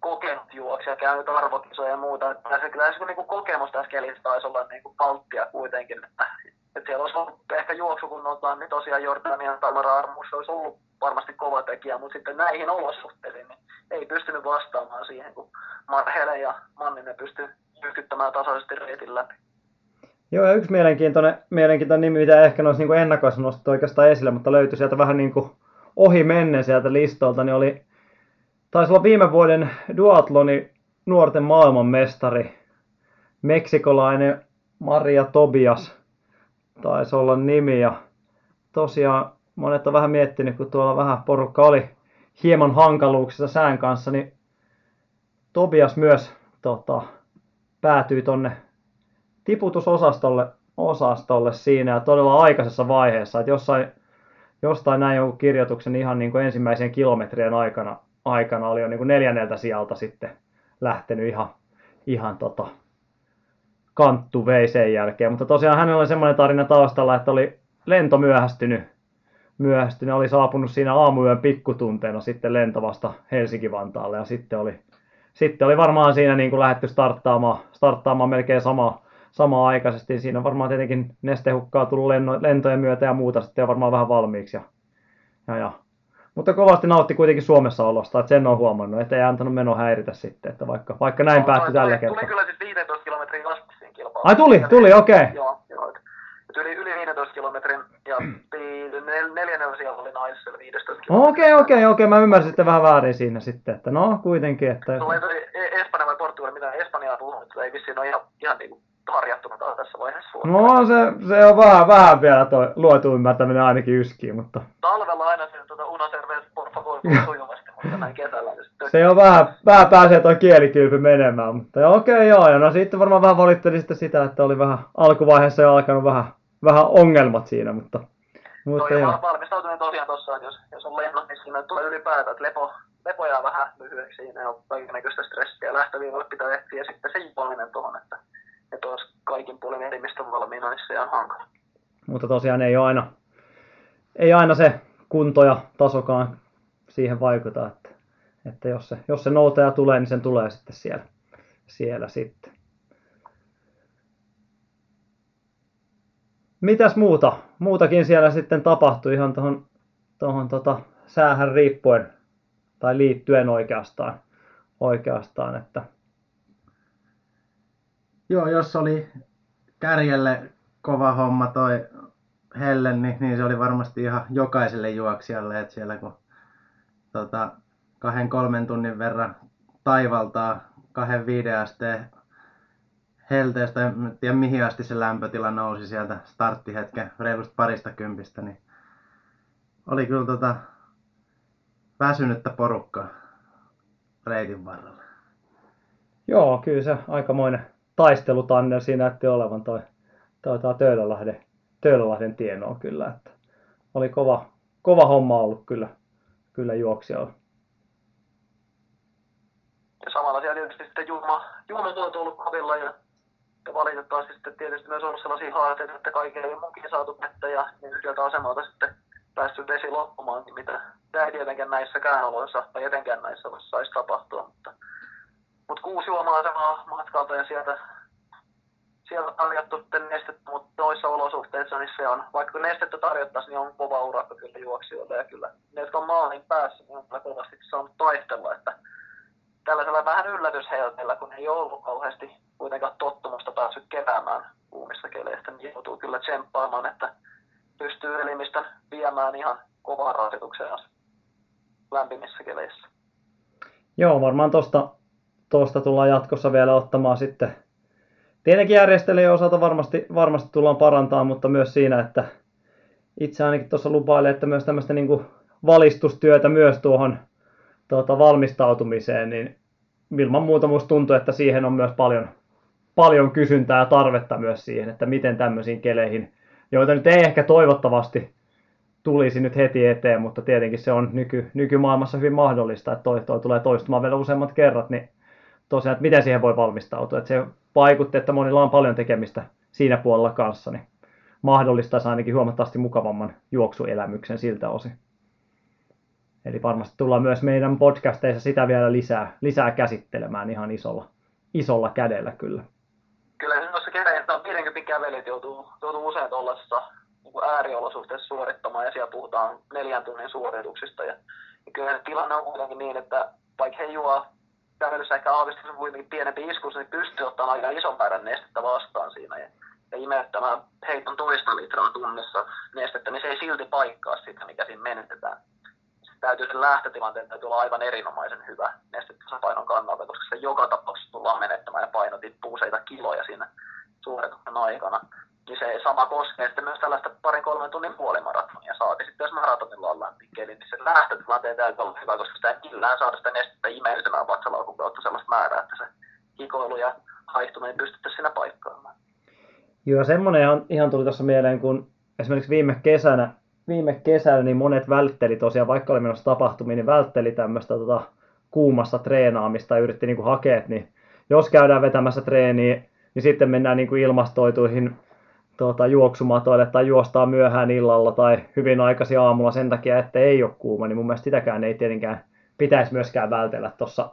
kokenut juoksija, käynyt arvokisoja ja muuta. Että se kyllä se niin kuin kokemus tässä kelissä taisi olla niin kuin palttia kuitenkin. Että, että siellä olisi ollut ehkä juoksukunnoltaan, niin tosiaan Jordanian Tamara Armus olisi ollut varmasti kova tekijä, mutta sitten näihin olosuhteisiin niin ei pystynyt vastaamaan siihen, kun Marhele ja Manninen pystyi jykyttämään tasaisesti reitin läpi. Joo, ja yksi mielenkiintoinen, mielenkiintoinen nimi, mitä ehkä noissa niin ennakoissa nostettu oikeastaan esille, mutta löytyi sieltä vähän niin kuin ohi menne sieltä listolta, niin oli, taisi olla viime vuoden duatloni nuorten maailmanmestari, meksikolainen Maria Tobias taisi olla nimi. Ja tosiaan monet on vähän miettinyt, kun tuolla vähän porukka oli hieman hankaluuksissa sään kanssa, niin Tobias myös tota, päätyi tonne tiputusosastolle osastolle siinä ja todella aikaisessa vaiheessa, että jossain, jostain näin jonkun kirjoituksen ihan niin kuin ensimmäisen kilometrien aikana, aikana oli jo niin kuin neljänneltä sieltä sitten lähtenyt ihan, ihan tota, kanttu vei sen jälkeen. Mutta tosiaan hänellä oli semmoinen tarina taustalla, että oli lento myöhästynyt, myöhästynyt oli saapunut siinä aamuyön pikkutunteena sitten lento vasta Helsinki-Vantaalle ja sitten oli, sitten oli varmaan siinä niin kuin lähdetty starttaamaan, starttaamaan melkein sama, samaa aikaisesti. Siinä on varmaan tietenkin nestehukkaa tullut lentojen myötä ja muuta sitten on varmaan vähän valmiiksi. Ja, ja, ja. Mutta kovasti nautti kuitenkin Suomessa olosta, että sen on huomannut, että ei antanut meno häiritä sitten, että vaikka, vaikka näin no, päättyi tällä kertaa. Tuli kyllä sitten 15 kilometrin asti siinä kilpailussa. Ai tuli, tuli, okei. Okay. Joo, joo. Yli, yli 15 kilometrin ja neljännellä siellä oli naisella 15 kilometrin. Okei, okay, okei, okay, okei. Okay. Mä ymmärsin sitten vähän väärin siinä sitten, että no kuitenkin. Että... Tulee e- Espanja vai Portugali, mitä Espanjaa puhunut, ei vissiin ole ihan, ihan niin kuin harjattunut tässä vaiheessa. No se, se on vähän, vähän vielä toi luotu ymmärtäminen ainakin yskii, mutta... Talvella aina se tuota una cerveza por favor sujuvasti, mutta näin kesällä. Sitten... Se on vähän, vähän pääsee toi kielikyypy menemään, mutta okei okay, joo, ja no sitten varmaan vähän valitteli sitten sitä, että oli vähän alkuvaiheessa jo alkanut vähän, vähän ongelmat siinä, mutta... mutta Toi joo. valmistautuminen tosiaan tossa, että jos, jos on lennot, niin siinä tulee ylipäätään, että lepo, lepo jää vähän lyhyeksi siinä ja kaikenlaista stressiä lähtöviivalle pitää ehtiä sitten se juominen tuohon, että että olisi kaikin puolin elimistön valmiina, niin se on hankala. Mutta tosiaan ei aina, ei aina se kunto ja tasokaan siihen vaikuta, että, että jos, se, jos se noutaja tulee, niin sen tulee sitten siellä, siellä sitten. Mitäs muuta? Muutakin siellä sitten tapahtui ihan tuohon tohon tota säähän riippuen tai liittyen oikeastaan, oikeastaan että Joo, jos oli kärjelle kova homma toi helle, niin, niin se oli varmasti ihan jokaiselle juoksijalle, että siellä kun tota, kahden kolmen tunnin verran taivaltaa kahden viiden asteen helteestä, en tiedä mihin asti se lämpötila nousi sieltä starttihetken reilusta parista kympistä, niin oli kyllä tota väsynyttä porukkaa reitin varrella. Joo, kyllä se aikamoinen taistelutanner siinä näytti olevan toi, toi, toi Töölölahden, Töölölahden tienoa kyllä. Että oli kova, kova homma ollut kyllä, kyllä juoksijalla. Ja samalla siellä tietysti sitten Juuma, Juuma on ollut kovilla ja, ja valitettavasti sitten tietysti myös ollut sellaisia haasteita, että kaikille ei mukin saatu vettä ja niin yhdeltä asemalta sitten päässyt vesi loppumaan, niin mitä tämä ei tietenkään näissäkään oloissa tai etenkään näissä oloissa saisi tapahtua. Mutta mutta kuusi juoma-asemaa matkalta ja sieltä, sieltä tarjottu nestettä, mutta noissa olosuhteissa niin se on, vaikka nestettä tarjottaisiin, niin on kova urakka kyllä juoksijoille ja kyllä ne, jotka on maalin päässä, niin on kyllä kovasti saanut taistella, että tällaisella vähän yllätyshelteellä, kun ei ollut kauheasti kuitenkaan tottumusta päässyt keräämään kuumissa keleistä, niin joutuu kyllä tsemppaamaan, että pystyy elimistä viemään ihan kovaan rasitukseen lämpimissä keleissä. Joo, varmaan tuosta tuosta tullaan jatkossa vielä ottamaan sitten. Tietenkin järjestelijän osalta varmasti, varmasti tullaan parantaa, mutta myös siinä, että itse ainakin tuossa lupailen, että myös tämmöistä niin kuin valistustyötä myös tuohon tuota, valmistautumiseen, niin ilman muuta musta tuntuu, että siihen on myös paljon, paljon kysyntää ja tarvetta myös siihen, että miten tämmöisiin keleihin, joita nyt ei ehkä toivottavasti tulisi nyt heti eteen, mutta tietenkin se on nyky, nykymaailmassa hyvin mahdollista, että toi, toi tulee toistumaan vielä useammat kerrat, niin tosiaan, että miten siihen voi valmistautua. Että se vaikutti, että monilla on paljon tekemistä siinä puolella kanssa, niin mahdollistaisi ainakin huomattavasti mukavamman juoksuelämyksen siltä osin. Eli varmasti tullaan myös meidän podcasteissa sitä vielä lisää, lisää käsittelemään ihan isolla, isolla kädellä kyllä. Kyllä noissa keräjistä 50 kävelijät joutuu, joutuu usein tuollaisessa niin ääriolosuhteessa suorittamaan ja siellä puhutaan neljän tunnin suorituksista. Ja, ja kyllä tilanne on kuitenkin niin, että vaikka he juo kävelyssä ehkä aavistuksen kuitenkin pienempi iskus, niin pystyy ottamaan aika ison määrän nestettä vastaan siinä. Ja, ja imettämään heiton toista litraa tunnissa nestettä, niin se ei silti paikkaa sitä, mikä siinä menetetään. täytyy sen lähtötilanteen täytyy olla aivan erinomaisen hyvä nestetasapainon kannalta, koska se joka tapauksessa tullaan menettämään ja paino tippuu useita kiloja siinä suorituksen aikana. Niin se sama koskee sitten myös tällaista parin kolmen tunnin puolimaratonia. Saati sitten jos maratonilla ollaan pitkeli, niin se lähtötilanteen täytyy olla hyvä, koska sitä ei millään saada sitä nestettä imeytymään vatsalaukun kautta sellaista määrää, että se hikoilu ja haihtuminen pystyttäisiin siinä paikkaamaan. Joo, semmoinen ihan, ihan tuli tuossa mieleen, kun esimerkiksi viime kesänä, viime kesänä niin monet vältteli tosiaan, vaikka oli menossa tapahtumiin, niin vältteli tämmöistä tota, kuumassa treenaamista ja yritti niin kuin hakea, niin jos käydään vetämässä treeniä, niin sitten mennään niin kuin ilmastoituihin tuota, juoksumatoille tai juostaa myöhään illalla tai hyvin aikaisin aamulla sen takia, että ei ole kuuma, niin mun mielestä sitäkään ei tietenkään pitäisi myöskään vältellä tuossa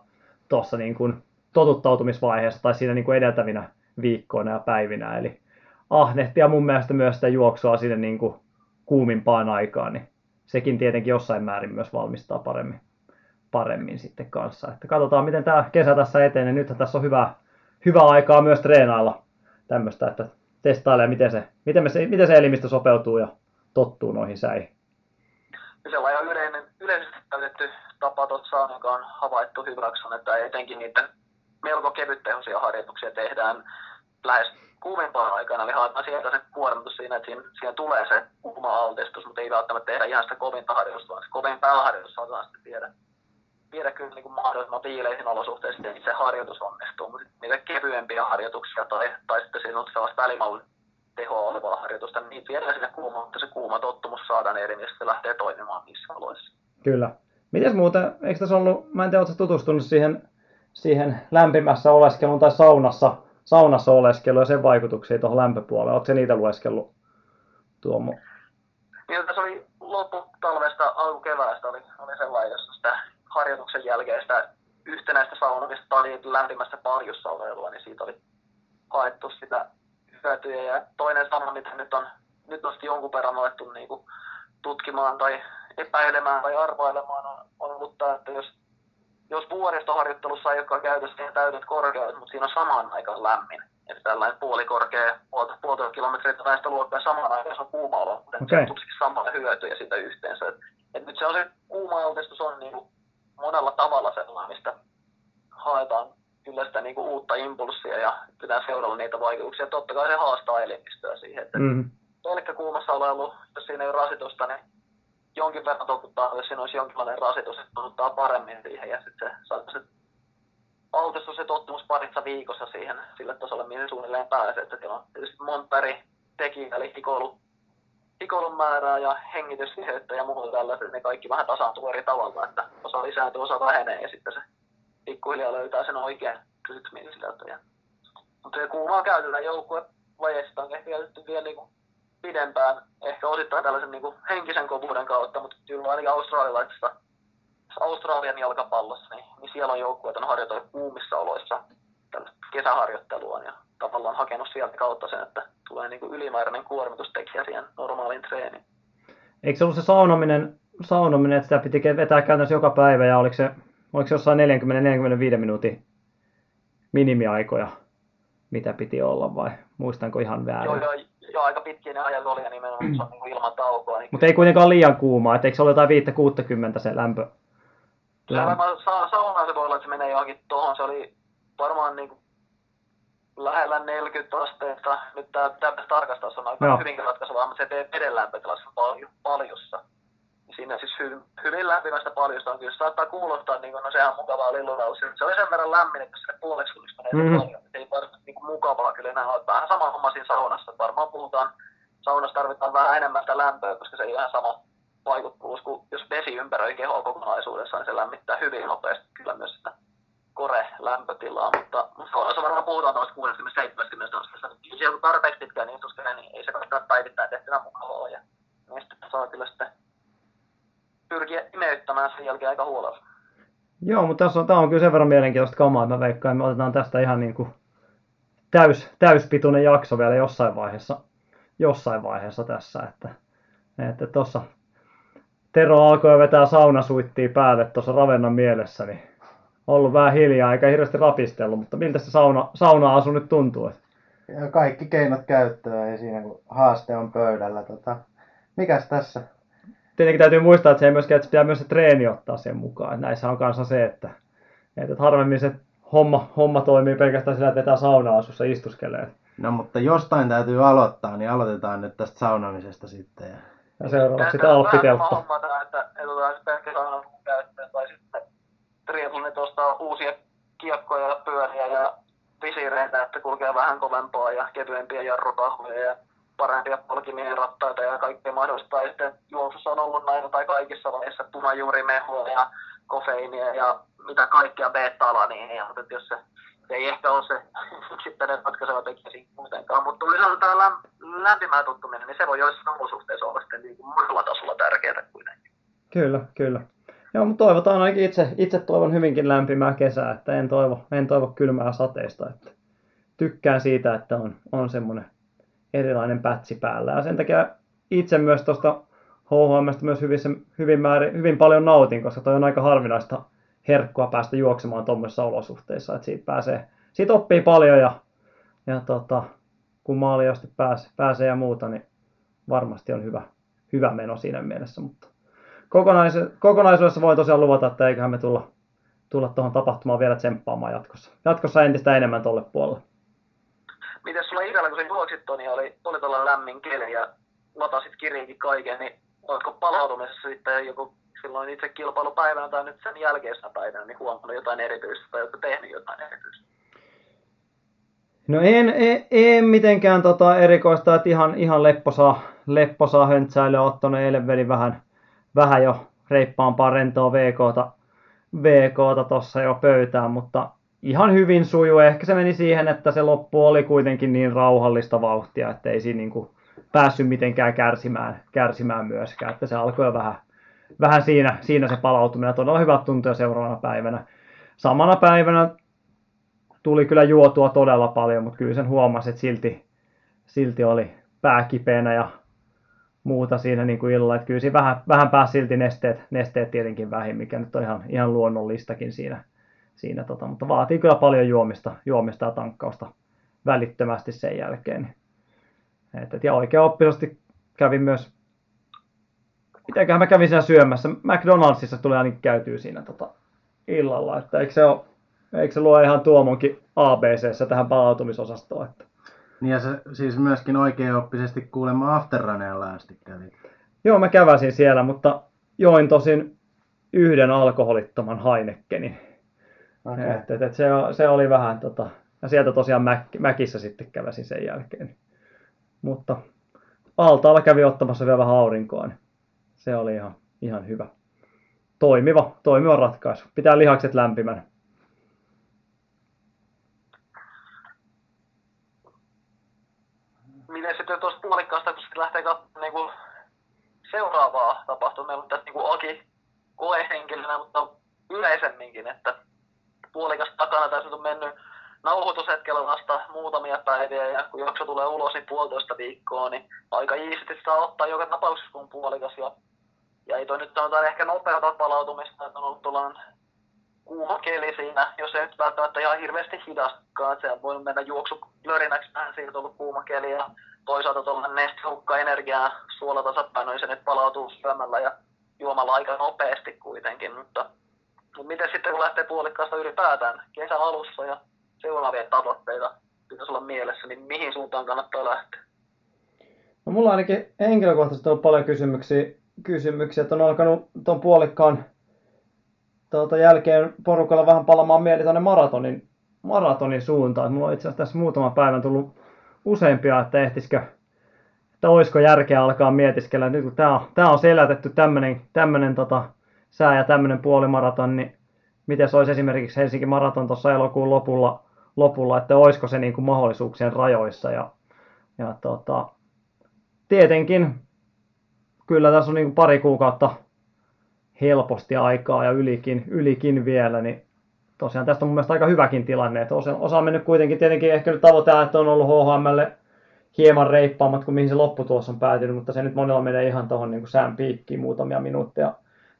tossa niin kuin totuttautumisvaiheessa tai siinä niin kuin edeltävinä viikkoina ja päivinä. Eli ahnehtia mun mielestä myös sitä juoksua sinne niin kuin kuumimpaan aikaan, niin sekin tietenkin jossain määrin myös valmistaa paremmin, paremmin sitten kanssa. Että katsotaan, miten tämä kesä tässä etenee. Nythän tässä on hyvä, hyvä aikaa myös treenailla tämmöistä, että testailee, miten se, miten, se, miten se elimistö sopeutuu ja tottuu noihin säihin. Sellainen yleinen, yleisesti käytetty tapa tuossa joka on havaittu hyväksi että etenkin niitä melko kevyttehoisia harjoituksia tehdään lähes kuumimpaan aikana, eli haetaan sieltä se kuormitus siinä, että siinä, siinä tulee se kuuma altistus, mutta ei välttämättä tehdä ihan sitä kovinta harjoitusta, vaan se kovin pääharjoitus saadaan sitten viedä, viedä kyllä niin kuin mahdollisimman viileihin olosuhteisiin, niin se harjoitus onnistuu, mutta niitä kevyempiä harjoituksia tai, tai sitten siinä on sellaista välimallin tehoa olevaa harjoitusta, niin niitä viedään sinne kuuma, mutta se kuuma tottumus saadaan eri, niin se lähtee toimimaan niissä oloissa. Kyllä. Mites muuten, eikö tässä ollut, mä en tiedä, tutustunut siihen, siihen lämpimässä oleskeluun tai saunassa, saunassa oleskelu ja sen vaikutuksia tuohon lämpöpuolelle. Oletko niitä lueskellut, Tuomo? Niin, tässä oli lopputalvesta, alkukeväästä oli, oli sellainen, jossa sitä harjoituksen jälkeen sitä yhtenäistä saunamista tai lämpimässä paljussa olevaa, niin siitä oli haettu sitä hyötyjä. Ja toinen sana, mitä nyt on, nyt on jonkun verran alettu niin kuin tutkimaan tai epäilemään tai arvailemaan, on, on ollut tämä, että jos jos vuoristoharjoittelussa ei olekaan käytössä niin täydet korkeudet, mutta siinä on samaan aikaan lämmin. Että tällainen puolikorkea, puolta, puolta kilometriä väestöluokkaa samaan aikaan se on kuuma olo, mutta okay. se on samalla hyötyjä sitä yhteensä. Et, et nyt se on se kuuma altistus on niinku monella tavalla sellainen, mistä haetaan kyllä sitä niinku uutta impulssia ja pitää seurata niitä vaikutuksia. Totta kai se haastaa elimistöä siihen, että mm-hmm. pelkkä kuumassa olelu, jos siinä ei ole rasitusta, niin jonkin verran totuttaa, jos siinä olisi jonkinlainen rasitus, että totuttaa paremmin siihen ja sitten se saattaa se altistus se tottumus parissa viikossa siihen sille tasolle, mihin suunnilleen pääsee. Että siellä on tietysti monta eri tekijää, eli hikoilu, hikoilun määrää ja hengitystiheyttä ja muuta tällaiset, ne kaikki vähän tasaantuu eri tavalla, että osa lisääntyy, osa vähenee ja sitten se pikkuhiljaa löytää sen oikean rytmin sieltä. Ja, mutta se kuumaa käytetään joukkue vajeista on ehkä käytetty vielä niin kuin pidempään, ehkä osittain tällaisen niin kuin henkisen kovuuden kautta, mutta kyllä ainakin australialaisessa Australian jalkapallossa, niin, niin siellä on joukkueet on harjoitellut kuumissa oloissa kesäharjoittelua ja tavallaan hakenut sieltä kautta sen, että tulee niin kuin ylimääräinen kuormitustekijä siihen normaaliin treeniin. Eikö se ollut se saunominen, saunominen, että sitä piti vetää käytännössä joka päivä ja oliko se, oliko se jossain 40-45 minuutin minimiaikoja, mitä piti olla vai muistanko ihan väärin? Joo, joo, jo aika pitkiä ne ajat oli ja nimenomaan se on niin ilman taukoa. Niin Mutta ei kuitenkaan liian kuumaa, että eikö se ole jotain 5-60 se lämpö? Se varmaan sa- saunaan se voi olla, että se menee johonkin tuohon. Se oli varmaan niin kuin lähellä 40 asteesta. Nyt tämä pitäisi tarkastaa, se on aika Joo. hyvinkin ratkaisevaa, mutta se tee veden lämpötilassa paljon, paljossa. Siinä siis hy, hyvin lämpimästä paljosta on kyllä. Saattaa kuulostaa, niin kuin, no sehän on mukavaa lillulaus. Se oli sen verran lämmin, että se puoleksi tulisi menee mm. paljon. Ei varmasti niin kuin mukavaa kyllä enää ole. Vähän sama homma siinä saunassa. Varmaan puhutaan, saunassa tarvitaan vähän enemmän sitä lämpöä, koska se ei ihan sama vaikuttavuus kuin jos vesi ympäröi kehoa kokonaisuudessaan, niin se lämmittää hyvin nopeasti kyllä myös sitä kore-lämpötilaa, mutta saunassa varmaan puhutaan tuosta 60-70 astetta. Jos joku tarpeeksi pitkään niin istuskele, niin ei se välttämättä päivittäin tehtynä mukavaa. Ja niin sitten saa kyllä sitten pyrkiä imeyttämään sen jälkeen aika huolella. Joo, mutta tässä on, tämä on kyllä sen verran mielenkiintoista kamaa, että mä veikkaan, me otetaan tästä ihan niin kuin täys, täyspituinen jakso vielä jossain vaiheessa, jossain vaiheessa tässä, että että tuossa Tero alkoi vetää saunasuittia päälle tuossa ravennan mielessä, niin ollut vähän hiljaa eikä hirveästi rapistellut, mutta miltä se sauna, sauna-asu nyt tuntuu? Ja kaikki keinot käyttöön ja siinä kun haaste on pöydällä. Tota, mikäs tässä tietenkin täytyy muistaa, että se ei myöskään, että pitää myös se treeni ottaa sen mukaan. Että näissä on kanssa se, että, että harvemmin se homma, homma toimii pelkästään sillä, että vetää sauna-asussa istuskelee. No mutta jostain täytyy aloittaa, niin aloitetaan nyt tästä saunamisesta sitten. Ja... Ja seuraavaksi sitten alppiteltta. hommata, että, että otetaan se pelkkä sauna käyttöön, tai sitten triathlonit ostaa uusia kiekkoja ja pyöriä ja visiireitä, että kulkee vähän kovempaa ja kevyempiä jarrutahoja ja parempia polkimia rattaita ja kaikkea mahdollista. Ja sitten juoksussa on ollut näitä tai kaikissa vaiheissa punajuurimehua ja kofeiinia ja mitä kaikkea beta-alaniinia, mutta jos se, se ei ehkä ole se yksittäinen ratkaiseva tekijä siinä muutenkaan. Mutta toisaalta tämä läm- lämpimään tuttuminen, niin se voi joissain olosuhteissa olla sitten niin muilla tasolla tärkeää kuitenkin. Kyllä, kyllä. Joo, mutta toivotaan ainakin itse, itse toivon hyvinkin lämpimää kesää, että en toivo, en toivo kylmää sateista. Että tykkään siitä, että on, on semmoinen erilainen pätsi päällä. Ja sen takia itse myös tuosta HHM myös hyvin, hyvin, määrin, hyvin paljon nautin, koska toi on aika harvinaista herkkua päästä juoksemaan tuommoisissa olosuhteissa. Että siitä, pääsee, siitä oppii paljon ja, ja tota, kun maaliasti pääsee, pääsee ja muuta, niin varmasti on hyvä, hyvä meno siinä mielessä. Mutta kokonais- kokonaisuudessa voin tosiaan luvata, että eiköhän me tulla, tulla tuohon tapahtumaan vielä tsemppaamaan jatkossa. Jatkossa entistä enemmän tuolle puolelle. Miten sulla Iralla, kun sä juoksit Toni, oli, oli tuolla lämmin keli ja latasit kirjankin kaiken, niin oletko palautumisessa sitten joku silloin itse kilpailupäivänä tai nyt sen jälkeisenä päivänä, niin huomannut jotain erityistä tai oletko tehnyt jotain erityistä? No en, en, en mitenkään tota erikoista, että ihan, ihan lepposaa, lepposaa höntsäilyä ottanut. Eilen vedin vähän, vähän jo reippaampaa rentoa VKta, VKta tuossa jo pöytään, mutta ihan hyvin sujuu. Ehkä se meni siihen, että se loppu oli kuitenkin niin rauhallista vauhtia, että ei siinä niin kuin päässyt mitenkään kärsimään, kärsimään myöskään. Että se alkoi jo vähän, vähän siinä, siinä se palautuminen. Todella hyvät tuntuja seuraavana päivänä. Samana päivänä tuli kyllä juotua todella paljon, mutta kyllä sen huomasi, että silti, silti oli pää kipeänä ja muuta siinä niin kuin illalla. Että kyllä siinä vähän, vähän pääsi silti nesteet, nesteet tietenkin vähin, mikä nyt on ihan, ihan luonnollistakin siinä. Siinä tota, mutta vaatii kyllä paljon juomista, juomista ja tankkausta välittömästi sen jälkeen. Et, et, ja oikein oppisesti kävin myös, mitenköhän mä kävin siellä syömässä, McDonaldsissa tuli ainakin käytyy siinä tota, illalla, että eikö se ole Eikö se luo ihan Tuomonkin ABCssä tähän palautumisosastoon? Että... Niin ja se siis myöskin oikeaoppisesti kuulemma afterruneella asti kävi. Joo, mä käväsin siellä, mutta join tosin yhden alkoholittoman Heinekenin. Okay. Et, et, et se, se, oli vähän tota, ja sieltä tosiaan Mäk, Mäkissä sitten käväsin sen jälkeen. Mutta altaalla kävi ottamassa vielä vähän aurinkoa, niin se oli ihan, ihan hyvä. Toimiva, toimiva ratkaisu. Pitää lihakset lämpimänä. miten sitten tuosta puolikkaasta, kun sitten lähtee katsomaan niin seuraavaa tapahtumaa, meillä on tässä niin Aki koehenkilönä, mutta yleisemminkin, että puolikas takana tässä on mennyt nauhoitushetkellä vasta muutamia päiviä ja kun jakso tulee ulos, niin puolitoista viikkoa, niin aika iisisti saa ottaa joka tapauksessa kun puolikas. Ja, ja ei toi nyt sanotaan ehkä nopeata palautumista, että on ollut tuollainen kuuma keli siinä, jos ei nyt välttämättä ihan hirveästi hidastakaan, että se voinut mennä juoksulörinäksi vähän siitä, ollut kuuma keli ja toisaalta tuollainen nestehukka energiaa suolatasapainoisen, että palautuu syömällä ja juomalla aika nopeasti kuitenkin, mutta, mutta miten sitten kun lähtee puolikkaasta ylipäätään kesän alussa ja seuraavia tavoitteita pitäisi olla mielessä, niin mihin suuntaan kannattaa lähteä? No mulla ainakin henkilökohtaisesti on paljon kysymyksiä, kysymyksiä että on alkanut tuon puolikkaan tuota jälkeen porukalla vähän palamaan mieli tuonne maratonin, maratonin suuntaan. Mulla on itse asiassa tässä muutama päivän tullut useampia, että ehtisikö, että olisiko järkeä alkaa mietiskellä. Nyt kun tämä on, tämä on selätetty tämmöinen, tämmöinen tota, sää ja tämmöinen puolimaraton, niin miten se olisi esimerkiksi Helsingin maraton tuossa elokuun lopulla, lopulla että olisiko se niin kuin mahdollisuuksien rajoissa. Ja, ja tota, tietenkin kyllä tässä on niin kuin pari kuukautta helposti aikaa ja ylikin, ylikin vielä, niin tosiaan tästä on mun mielestä aika hyväkin tilanne, että osa, osa on mennyt kuitenkin tietenkin ehkä nyt tavoite, että on ollut HHMlle hieman reippaammat kuin mihin se lopputulos on päätynyt, mutta se nyt monella menee ihan tuohon niin sään piikkiin muutamia minuutteja,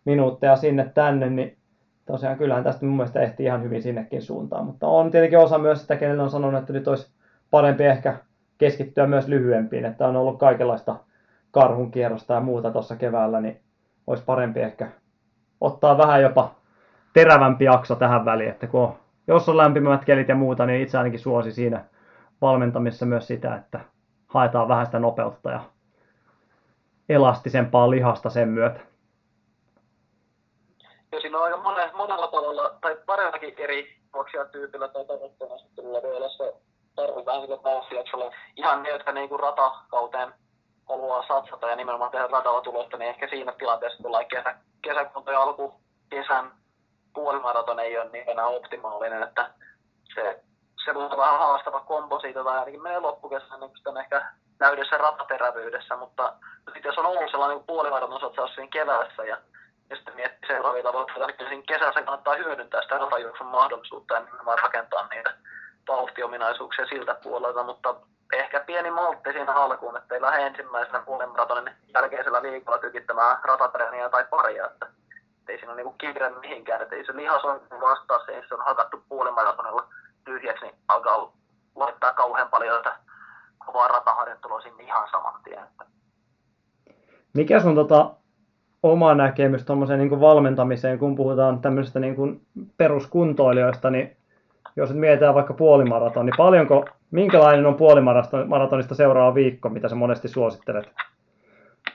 minuutteja sinne tänne, niin tosiaan kyllähän tästä mun mielestä ehtii ihan hyvin sinnekin suuntaan, mutta on tietenkin osa myös sitä, kenelle on sanonut, että nyt olisi parempi ehkä keskittyä myös lyhyempiin, että on ollut kaikenlaista karhun kierrosta ja muuta tuossa keväällä, niin olisi parempi ehkä ottaa vähän jopa terävämpi jakso tähän väliin, että kun on, jos on lämpimät kelit ja muuta, niin itse ainakin suosi siinä valmentamisessa myös sitä, että haetaan vähän sitä nopeutta ja elastisempaa lihasta sen myötä. Ja siinä on aika monella tavalla, tai parellakin eri juoksijatyypillä tai tavoitteena asettelulla voi olla se tarve vähän niin kuin Ihan ne, jotka niin ratakauteen haluaa satsata ja nimenomaan tehdä radalla tulosta, niin ehkä siinä tilanteessa tulee kesä, kesäkunto ja alku kesän puolimaraton ei ole niin enää optimaalinen, että se, se olla vähän haastava kombo siitä tai ainakin menee loppukesän, niin sitten ehkä näydessä rataterävyydessä, mutta sitten jos on ollut sellainen niin puolimaraton satsaus siinä keväässä ja, ja sitten miettii seuraavia tavoitteita, niin siinä kesässä kannattaa hyödyntää sitä ratajuoksun mahdollisuutta ja nimenomaan rakentaa niitä vauhtiominaisuuksia siltä puolelta, mutta ehkä pieni maltti siinä alkuun, että ei lähde ensimmäisenä puolimaratonin jälkeisellä viikolla tykittämään ratatreeniä tai paria, että ei siinä ole niinku kiire mihinkään, että ei se lihas on vastaa se, se on hakattu puolimaratonilla tyhjäksi, niin alkaa laittaa kauhean paljon tätä kovaa rataharjoittelua sinne ihan saman tien. Mikä sun tota, oma näkemys tuommoiseen niin valmentamiseen, kun puhutaan tämmöisestä niin peruskuntoilijoista, niin jos nyt mietitään vaikka puolimaraton, niin paljonko, minkälainen on puolimaratonista seuraava viikko, mitä sä monesti suosittelet,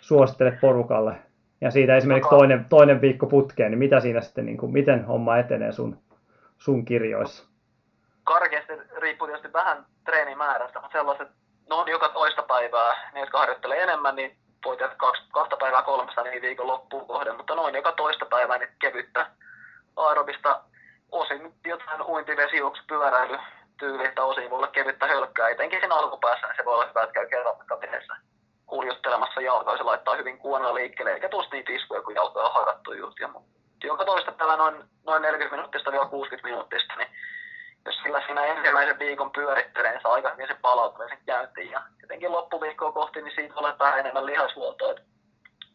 suosittelet porukalle? Ja siitä esimerkiksi toinen, toinen viikko putkeen, niin mitä siinä sitten, niin kuin, miten homma etenee sun, sun kirjoissa? Karkeasti riippuu tietysti vähän treenimäärästä, mutta sellaiset, noin joka toista päivää, ne jotka harjoittelee enemmän, niin voi tehdä kaksi, kahta päivää kolmesta niin viikon loppuun kohden, mutta noin joka toista päivää niin kevyttä aerobista osin jotain uintivesijuoksu, pyöräily tyylistä osin voi olla kevyttä hölkkää, etenkin siinä alkupäässä, niin se voi olla hyvä, että käy kabineessa kuljuttelemassa jalkaa, se laittaa hyvin kuonoa liikkeelle, eikä tuosta niitä iskuja, kun jalka on hakattu just. Ja joka toista päivä noin, noin 40 minuuttista vielä 60 minuuttista, niin sillä siinä ensimmäisen viikon pyörittelee, saa aika hyvin sen palautumisen käyntiin. Ja jotenkin loppuviikkoa kohti, niin siitä tulee vähän enemmän lihashuoltoa.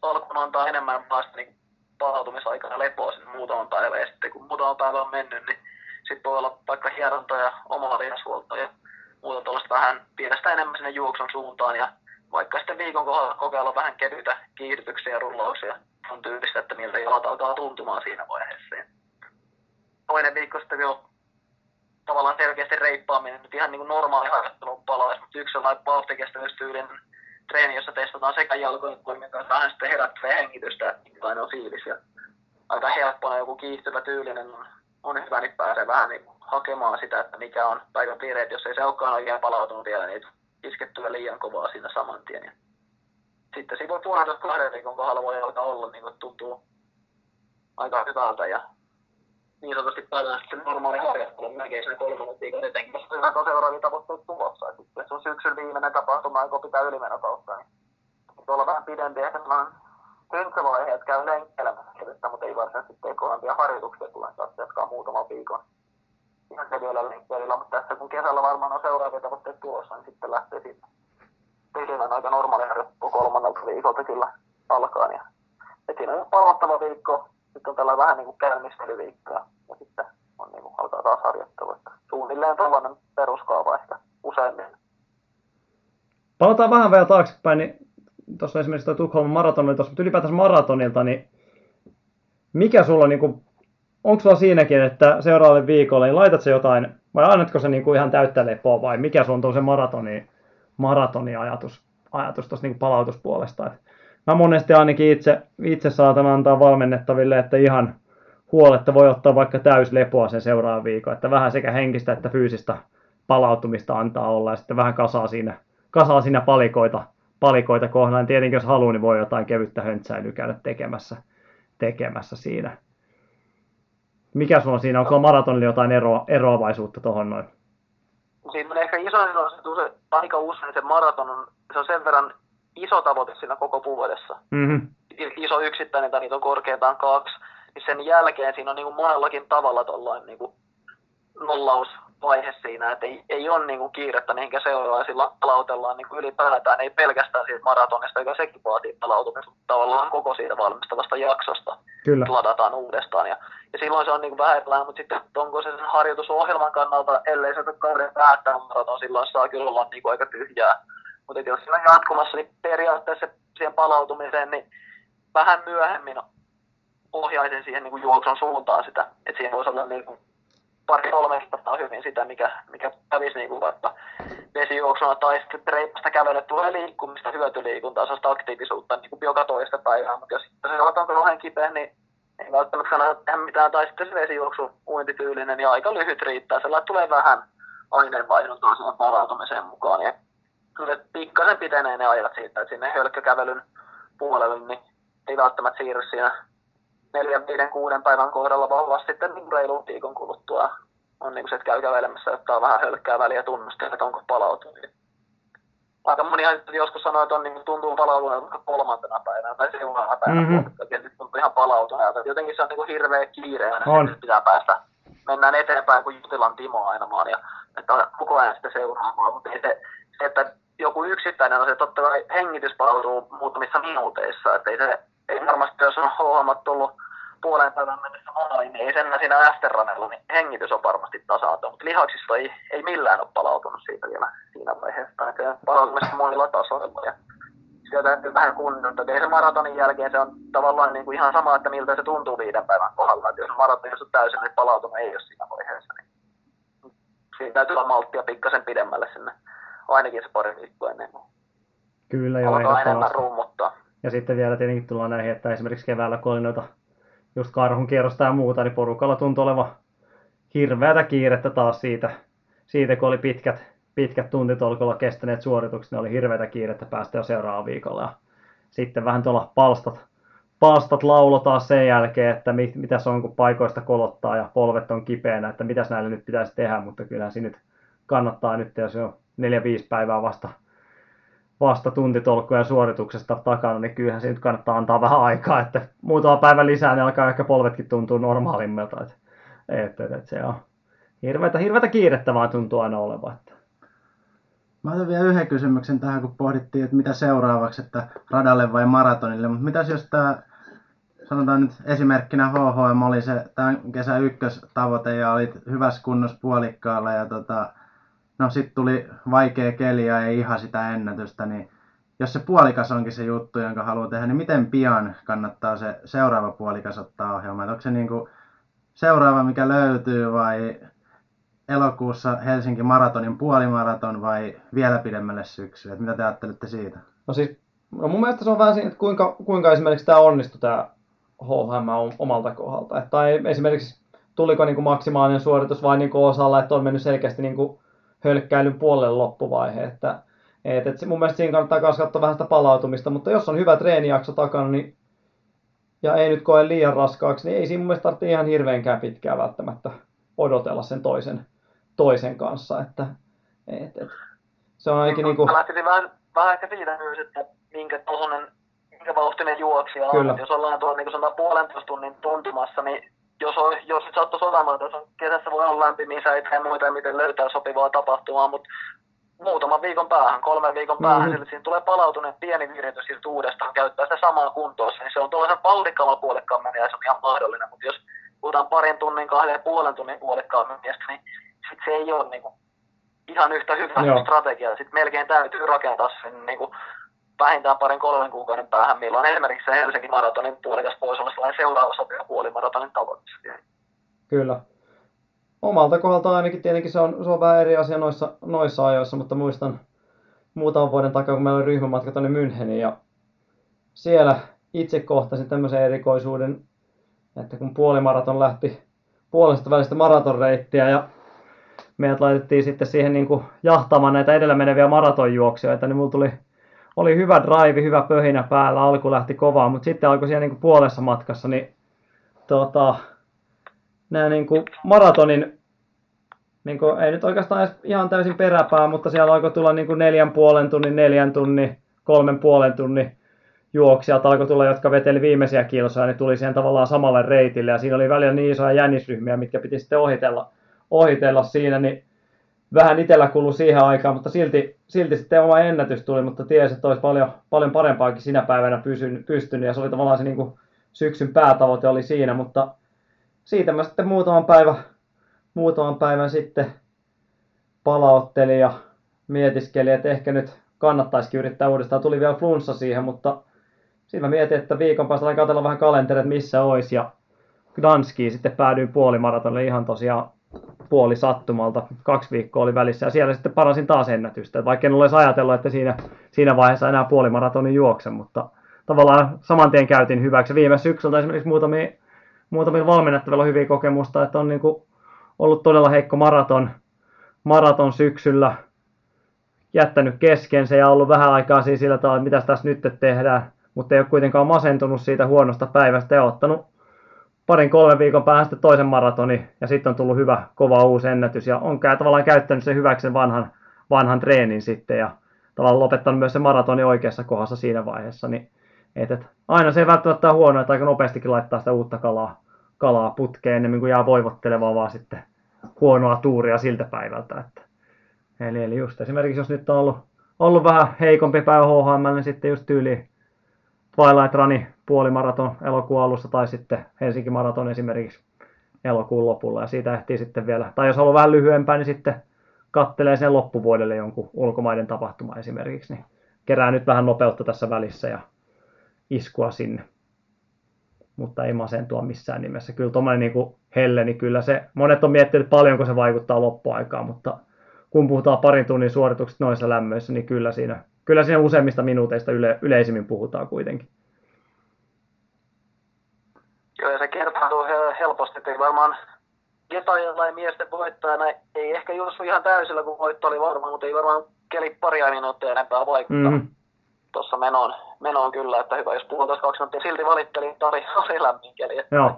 Alkuun antaa enemmän vasta niin palautumisaikana lepoa sinne muutaman päivän ja sitten kun muutaman päivän on mennyt, niin sitten voi olla vaikka hieronta ja omaa lihashuoltoa ja muuta tuollaista vähän pienestä enemmän sinne juoksun suuntaan ja vaikka sitten viikon kohdalla kokeilla vähän kevyitä kiihdytyksiä ja rullauksia on tyylistä, että miltä jalat alkaa tuntumaan siinä vaiheessa. Ja toinen viikko sitten vielä tavallaan selkeästi reippaaminen, nyt ihan niin kuin normaali harjoittelun palaisi, mutta yksi on vauhtikestävyystyylinen treeni, jossa testataan sekä jalkojen toimintaa, vähän sitten herättävää hengitystä, minkälainen on fiilis. Ja aika helppona joku kiihtyvä tyylinen on, on hyvä, niin pääsee vähän niin hakemaan sitä, että mikä on päivän piirreet, jos ei se olekaan oikein palautunut vielä, niin iskettyä liian kovaa siinä saman tien. Ja sitten siinä voi puolentoista kahden viikon kohdalla voi alkaa olla, niin kuin tuntuu aika hyvältä ja niin sanotusti päästään sitten normaali harjoittelu. Melkein siinä kolmannen viikon etenkin, jos on seuraavia tavoitteita tulossa. Sitten se on syksyn viimeinen tapahtuma, joka pitää ylimenokausta, niin voi olla vähän pidempi ehkä sellainen hyntsävaihe, että käy lenkkeilemässä, mutta ei varsinaisesti tee kovempia harjoituksia, tulee taas jatkaa muutaman viikon ihan kevyellä lenkkeillä, mutta tässä kun kesällä varmaan on seuraavia tavoitteita tulossa, niin sitten lähtee siitä pisimään aika normaali harjoittelu kolmannelta viikolta kyllä alkaa. Ja, et siinä on palauttava viikko, sitten on tällä vähän niin kuin käynnistelyviikko ja sitten on niin kuin, alkaa taas harjoittelu. Että suunnilleen tällainen peruskaava ehkä useimmin. Palataan vähän vielä taaksepäin, niin tuossa esimerkiksi tuo Tukholman maraton oli tuossa, mutta ylipäätänsä maratonilta, niin mikä sulla niin kuin onko sulla siinäkin, että seuraavalle viikolle niin laitat se jotain, vai annatko se niinku ihan täyttä lepoa, vai mikä sun on se maratoni, maratoni ajatus, tuosta niinku palautuspuolesta? Et mä monesti ainakin itse, itse saatan antaa valmennettaville, että ihan huoletta voi ottaa vaikka lepoa sen seuraavan viikon, että vähän sekä henkistä että fyysistä palautumista antaa olla ja sitten vähän kasaa siinä, kasaa siinä palikoita, palikoita kohdalla. Tietenkin jos haluaa, niin voi jotain kevyttä höntsäilyä käydä tekemässä, tekemässä siinä. Mikä sulla on siinä? Onko maratonilla jotain ero, eroavaisuutta tuohon noin? Siinä on ehkä iso ero, se aika usein se maraton on, se on sen verran iso tavoite siinä koko vuodessa. Mm-hmm. Iso yksittäinen, tai niitä on korkeintaan kaksi. Niin sen jälkeen siinä on niin kuin monellakin tavalla tuollainen niin nollaus vaihe siinä, että ei, ei ole niin kuin kiirettä mihinkä seuraavaksi palautellaan niin kuin ylipäätään, ei pelkästään siitä maratonista, joka sekin vaatii palautumista, mutta tavallaan koko siitä valmistavasta jaksosta Kyllä. ladataan uudestaan. Ja, ja silloin se on niin kuin vähän erilainen, mutta sitten onko se sen harjoitusohjelman kannalta, ellei se ole kauden päättää maraton, silloin saa kyllä olla niin kuin aika tyhjää. Mutta jos siinä on jatkumassa, niin periaatteessa siihen palautumiseen, niin vähän myöhemmin ohjaisin siihen niin kuin juoksun suuntaan sitä, että siinä voisi olla niin kuin pari kolme kertaa hyvin sitä, mikä, mikä kävisi niin kuin vaikka vesijuoksuna tai sitten reipasta kävelyä, tulee liikkumista, hyötyliikuntaa, sellaista aktiivisuutta niin kuin joka toista päivää, mutta jos se on kauhean kipeä, niin ei välttämättä kannata tehdä mitään, tai sitten se vesijuoksu uintityylinen, niin aika lyhyt riittää, sellainen tulee vähän aineenvaihduntaa siihen palautumiseen mukaan, ja pitenee ne ajat siitä, että sinne hölkkökävelyn puolelle, niin ei välttämättä siirry siinä neljän, viiden, kuuden päivän kohdalla, vaan vasta sitten niin reilun viikon kuluttua on niin kuin se, että käy kävelemässä, ottaa vähän hölkkää väliä tunnustaa, että onko palautunut. Aika moni joskus sanoo, että on niin tuntuu palautuneelta kolmantena päivänä tai seuraavana päivänä, mm-hmm. että tuntuu ihan palautuneelta. Jotenkin se on niin kuin hirveä kiire aina, on. että pitää päästä. Mennään eteenpäin kuin Jutilan Timo aina vaan ja että koko ajan sitä seuraamaan, mutta ei se, se, että joku yksittäinen se, totta kai hengitys palautuu muutamissa minuuteissa, että ei se, ei varmasti jos on hommat tullut puoleen päivän mennessä maaliin, niin ei sen siinä Ästerranella, niin hengitys on varmasti tasaantunut, mutta lihaksista ei, ei millään ole palautunut siitä vielä siinä vaiheessa, että palautumista monilla tasoilla. Ja sitä täytyy vähän kunnioittaa. Ei se maratonin jälkeen se on tavallaan niin kuin ihan sama, että miltä se tuntuu viiden päivän kohdalla. Että jos maraton on täysin niin palautunut ei ole siinä vaiheessa, niin siinä täytyy olla malttia pikkasen pidemmälle sinne, ainakin se pari viikkoa ennen Kyllä, joo, enemmän rummuttaa. Ja sitten vielä tietenkin tullaan näihin, että esimerkiksi keväällä, kun oli noita just karhun kierrosta ja muuta, niin porukalla tuntui olevan hirveätä kiirettä taas siitä, siitä kun oli pitkät, pitkät tuntitolkolla kestäneet suoritukset, niin oli hirveätä kiirettä päästä jo seuraavaan viikolla. Ja sitten vähän tuolla palstat, palstat laulo taas sen jälkeen, että mit, mitä se on, kun paikoista kolottaa ja polvet on kipeänä, että mitäs näille nyt pitäisi tehdä, mutta kyllähän siinä nyt kannattaa nyt, jos on neljä viisi päivää vasta vasta tuntitolkkuja suorituksesta takana, niin kyllähän siitä kannattaa antaa vähän aikaa, että muutama päivä lisää, niin alkaa ehkä polvetkin tuntua normaalimmilta. Että, että, että, että se on hirveätä, hirveätä kiirettä vaan tuntuu aina olevan. Että. Mä otan vielä yhden kysymyksen tähän, kun pohdittiin, että mitä seuraavaksi, että radalle vai maratonille, mutta mitäs jos tämä, sanotaan nyt esimerkkinä HHM oli se tämän kesän ykköstavoite ja olit hyvässä kunnossa puolikkaalla ja tota, no sitten tuli vaikea keli ja ei ihan sitä ennätystä, niin jos se puolikas onkin se juttu, jonka haluaa tehdä, niin miten pian kannattaa se seuraava puolikas ottaa ohjelmaan? Onko se niin kuin seuraava, mikä löytyy vai elokuussa Helsinki maratonin puolimaraton vai vielä pidemmälle syksyä? Mitä te ajattelette siitä? No siis, no mun mielestä se on vähän siinä, että kuinka, kuinka esimerkiksi tämä onnistui tämä HHM omalta kohdalta. Että, tai esimerkiksi tuliko niin kuin maksimaalinen suoritus vai niin kuin osalla, että on mennyt selkeästi niin kuin hölkkäilyn puolelle loppuvaihe. Että, et, et mun mielestä siinä kannattaa myös katsoa vähän sitä palautumista, mutta jos on hyvä treenijakso takana, niin ja ei nyt koe liian raskaaksi, niin ei siinä mun mielestä tarvitse ihan hirveänkään pitkään välttämättä odotella sen toisen, toisen kanssa. Että, et, et, se on ainakin niin kuin... Lähtisin vähän, vähän ehkä siitä myös, että minkä tohonen, minkä vauhtinen juoksija on. Jos ollaan tuolla niin kuin puolentoista tunnin tuntumassa, niin jos, on, jos nyt sattuisi olemaan, että kesässä voi olla lämpimiä säitä ja muita, miten löytää sopivaa tapahtumaa, mutta muutaman viikon päähän, kolmen viikon päähän, mm-hmm. sillä siinä tulee palautuneen pieni viritys ja uudestaan käyttää sitä samaa kuntoa, niin se on tuollaisen vauhdikkaamman puolikkaan meniä, se on ihan mahdollinen, mutta jos puhutaan parin tunnin, kahden ja puolen tunnin puolikkaan meniästä, niin sit se ei ole niin kuin, ihan yhtä hyvä Joo. strategia. Sitten melkein täytyy rakentaa sen niin kuin, vähintään parin kolmen kuukauden päähän, milloin esimerkiksi se Helsingin maratonin puolikas pois olla sellainen seuraava sopiva puolimaratonin tavoite. Kyllä. Omalta kohdalta ainakin tietenkin se on, se on vähän eri asia noissa, noissa ajoissa, mutta muistan muutaman vuoden takaa, kun meillä oli ryhmämatka tuonne Müncheniin ja siellä itse kohtasin tämmöisen erikoisuuden, että kun puolimaraton lähti puolesta välistä maratonreittiä ja meidät laitettiin sitten siihen niin kuin jahtaamaan näitä edellä meneviä maratonjuoksijoita, niin mulla tuli oli hyvä drive, hyvä pöhinä päällä, alku lähti kovaa, mutta sitten alkoi siellä niin kuin puolessa matkassa, niin tota, nämä niin kuin maratonin, niin kuin, ei nyt oikeastaan edes ihan täysin peräpää, mutta siellä alkoi tulla niin kuin neljän puolen tunnin, neljän tunnin, kolmen puolen tunnin juoksijat alkoi tulla, jotka veteli viimeisiä kilsoja, niin tuli siihen tavallaan samalle reitille, ja siinä oli välillä niin isoja jännisryhmiä, mitkä piti sitten ohitella, ohitella siinä, niin vähän itsellä kulu siihen aikaan, mutta silti, silti sitten oma ennätys tuli, mutta tiesi, että olisi paljon, paljon parempaakin sinä päivänä pysyn, pystynyt, ja se oli tavallaan se niin kuin syksyn päätavoite oli siinä, mutta siitä mä sitten muutaman päivän, muutaman päivän sitten palauttelin ja mietiskelin, että ehkä nyt kannattaisikin yrittää uudestaan. Tuli vielä flunssa siihen, mutta siinä mietin, että viikon päästä katsella vähän kalenterit, missä olisi. Ja Gdanskiin sitten päädyin puolimaratonille ihan tosiaan puoli sattumalta. Kaksi viikkoa oli välissä ja siellä sitten parasin taas ennätystä. Vaikka en olisi ajatellut, että siinä, siinä vaiheessa enää puolimaratonin juoksen, mutta tavallaan saman tien käytin hyväksi. Viime syksyltä esimerkiksi muutamia, muutamilla valmennettavilla hyviä kokemusta, että on niin kuin ollut todella heikko maraton, maraton syksyllä, jättänyt kesken se ja ollut vähän aikaa siinä sillä tavalla, että mitä tässä nyt tehdään, mutta ei ole kuitenkaan masentunut siitä huonosta päivästä ja ottanut parin kolmen viikon päästä toisen maratoni ja sitten on tullut hyvä, kova uusi ennätys ja on tavallaan käyttänyt sen hyväksi sen vanhan, vanhan treenin sitten ja tavallaan lopettanut myös se maratoni oikeassa kohdassa siinä vaiheessa, niin et, et, aina se ei välttämättä ole huono, että aika nopeastikin laittaa sitä uutta kalaa, kalaa putkeen ennen kuin jää voivottelevaa vaan sitten huonoa tuuria siltä päivältä. Että. Eli, eli just esimerkiksi jos nyt on ollut, ollut vähän heikompi päivä HHM, niin sitten just tyyli Twilight Runi puolimaraton elokuun alussa tai sitten Helsinki Maraton esimerkiksi elokuun lopulla ja siitä ehtii sitten vielä, tai jos haluaa vähän lyhyempää, niin sitten kattelee sen loppuvuodelle jonkun ulkomaiden tapahtuma esimerkiksi, niin kerää nyt vähän nopeutta tässä välissä ja iskua sinne. Mutta ei masentua missään nimessä. Kyllä tuommoinen niin helle, niin kyllä se, monet on miettinyt paljonko se vaikuttaa loppuaikaan, mutta kun puhutaan parin tunnin suorituksista noissa lämmöissä, niin kyllä siinä, kyllä siinä useimmista minuuteista yle, yleisimmin puhutaan kuitenkin. Ja se kertautuu helposti, että varmaan Getajalla ja miesten voittajana ei ehkä juossut ihan täysillä, kun voitto oli varma, mutta ei varmaan keli paria minuuttia enempää vaikuttaa. Mm-hmm. Tuossa menoon, menoon kyllä, että hyvä, jos puhutaan kaksi minuuttia, silti valittelin, että oli, oli lämmin keli, että Joo.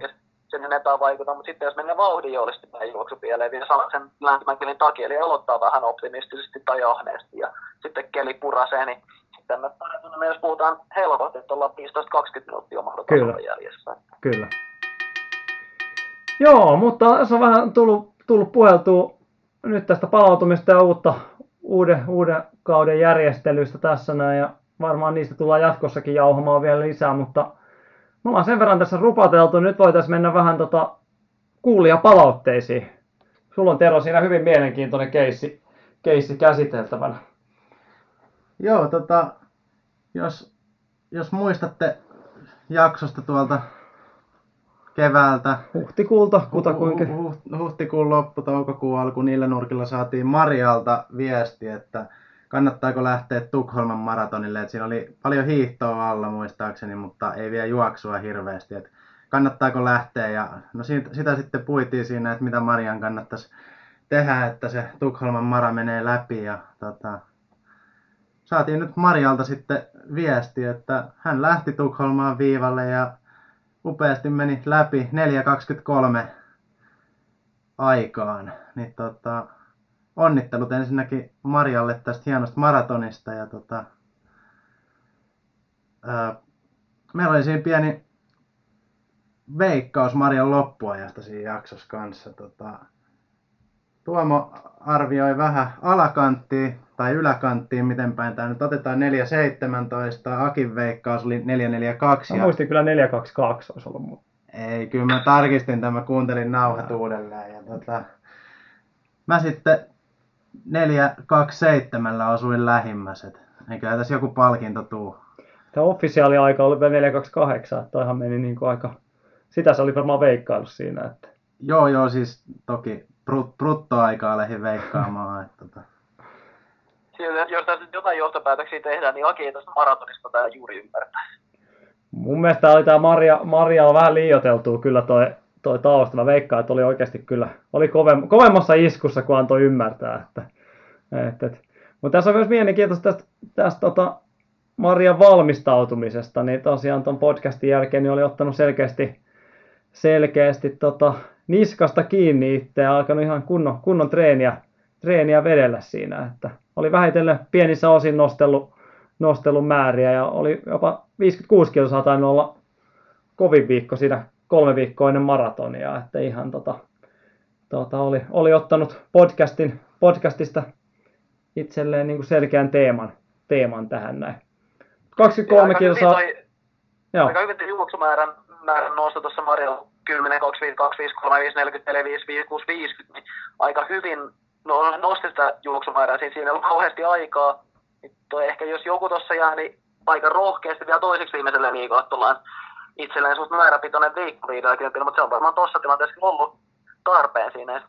Sen enempää vaikuta, mutta sitten jos mennään vauhdin päin juoksu pieleen vielä saman sen lämpimän kelin takia, eli aloittaa vähän optimistisesti tai ahneesti ja sitten keli purasee, niin sitten me parantumme, jos puhutaan helposti, että ollaan 15-20 minuuttia omalla jäljessä. Kyllä. Joo, mutta se on vähän tullut, tullut puheltua nyt tästä palautumista ja uutta, uuden, uuden kauden järjestelyistä tässä näin. Ja varmaan niistä tullaan jatkossakin jauhamaan vielä lisää, mutta me ollaan sen verran tässä rupateltu. Nyt voitaisiin mennä vähän tota palautteisiin. Sulla on Tero siinä hyvin mielenkiintoinen keissi, keissi käsiteltävänä. Joo, tota, jos, jos muistatte jaksosta tuolta keväältä. Huhtikuulta, kutakuinka. Huh, huh, huhtikuun loppu, toukokuun alku, niillä nurkilla saatiin Marialta viesti, että kannattaako lähteä Tukholman maratonille. että siinä oli paljon hiihtoa alla muistaakseni, mutta ei vielä juoksua hirveästi. Että kannattaako lähteä ja no siitä, sitä sitten puitiin siinä, että mitä Marian kannattaisi tehdä, että se Tukholman mara menee läpi ja tota, saatiin nyt Marialta sitten viesti, että hän lähti Tukholmaan viivalle ja upeasti meni läpi 4.23 aikaan. Niin tota, onnittelut ensinnäkin Marjalle tästä hienosta maratonista. Ja tota, ää, meillä oli siinä pieni veikkaus Marjan loppuajasta siinä jaksossa kanssa. Tota, Tuomo arvioi vähän alakanttiin tai yläkanttiin, miten päin tämä nyt otetaan 4.17, Akin veikkaus oli 4.42. Mä muistin kyllä 4.22 olisi ollut mun. Ei, kyllä mä tarkistin tämän, mä kuuntelin nauhat uudelleen. Ja tota, mä sitten 4.27 osuin lähimmäiset. Eikä tässä joku palkinto tuu. Tämä officiaali aika oli vielä 4.28, että toihan meni niin kuin aika... Sitä se oli varmaan veikkailu siinä, että... Joo, joo, siis toki brut, bruttoaikaa lähdin veikkaamaan. että, tota. Sieltä, jos tässä jotain johtopäätöksiä tehdään, niin Aki ei tästä maratonista tämä juuri ymmärtää. Mun mielestä oli tämä Maria, Maria on vähän liioteltu kyllä toi, toi tausta. Mä veikkaan, että oli oikeasti kyllä, oli kovem, kovemmassa iskussa, kun antoi ymmärtää. Että, et, et. Mutta tässä on myös mielenkiintoista tästä, tästä tota, Marian valmistautumisesta, niin tosiaan tuon podcastin jälkeen niin oli ottanut selkeästi, selkeästi tota, niskasta kiinni itse ja alkanut ihan kunnon, kunnon treeniä, treeniä vedellä siinä. Että oli vähitellen pienissä osin nostellut, nostellut määriä ja oli jopa 56 kilsaa tainnut olla kovin viikko siinä kolme viikkoa ennen maratonia, että ihan tota, tota oli, oli, ottanut podcastin, podcastista itselleen niin kuin selkeän teeman, teeman tähän näin. 23 kilsaa. Toi, Joo. Aika hyvin juoksumäärän määrän nosto tuossa Marjalla 10, 25, 25, 35, 44, 55, 6, 50, niin aika hyvin no, nosti sitä juoksumäärää. Siinä, siinä ei ollut kauheasti aikaa. Niin toi ehkä jos joku tuossa jää, niin aika rohkeasti vielä toiseksi viimeiselle viikolle tullaan itselleen suht määräpitoinen viikko 50, mutta se on varmaan tuossa tilanteessa ollut tarpeen siinä.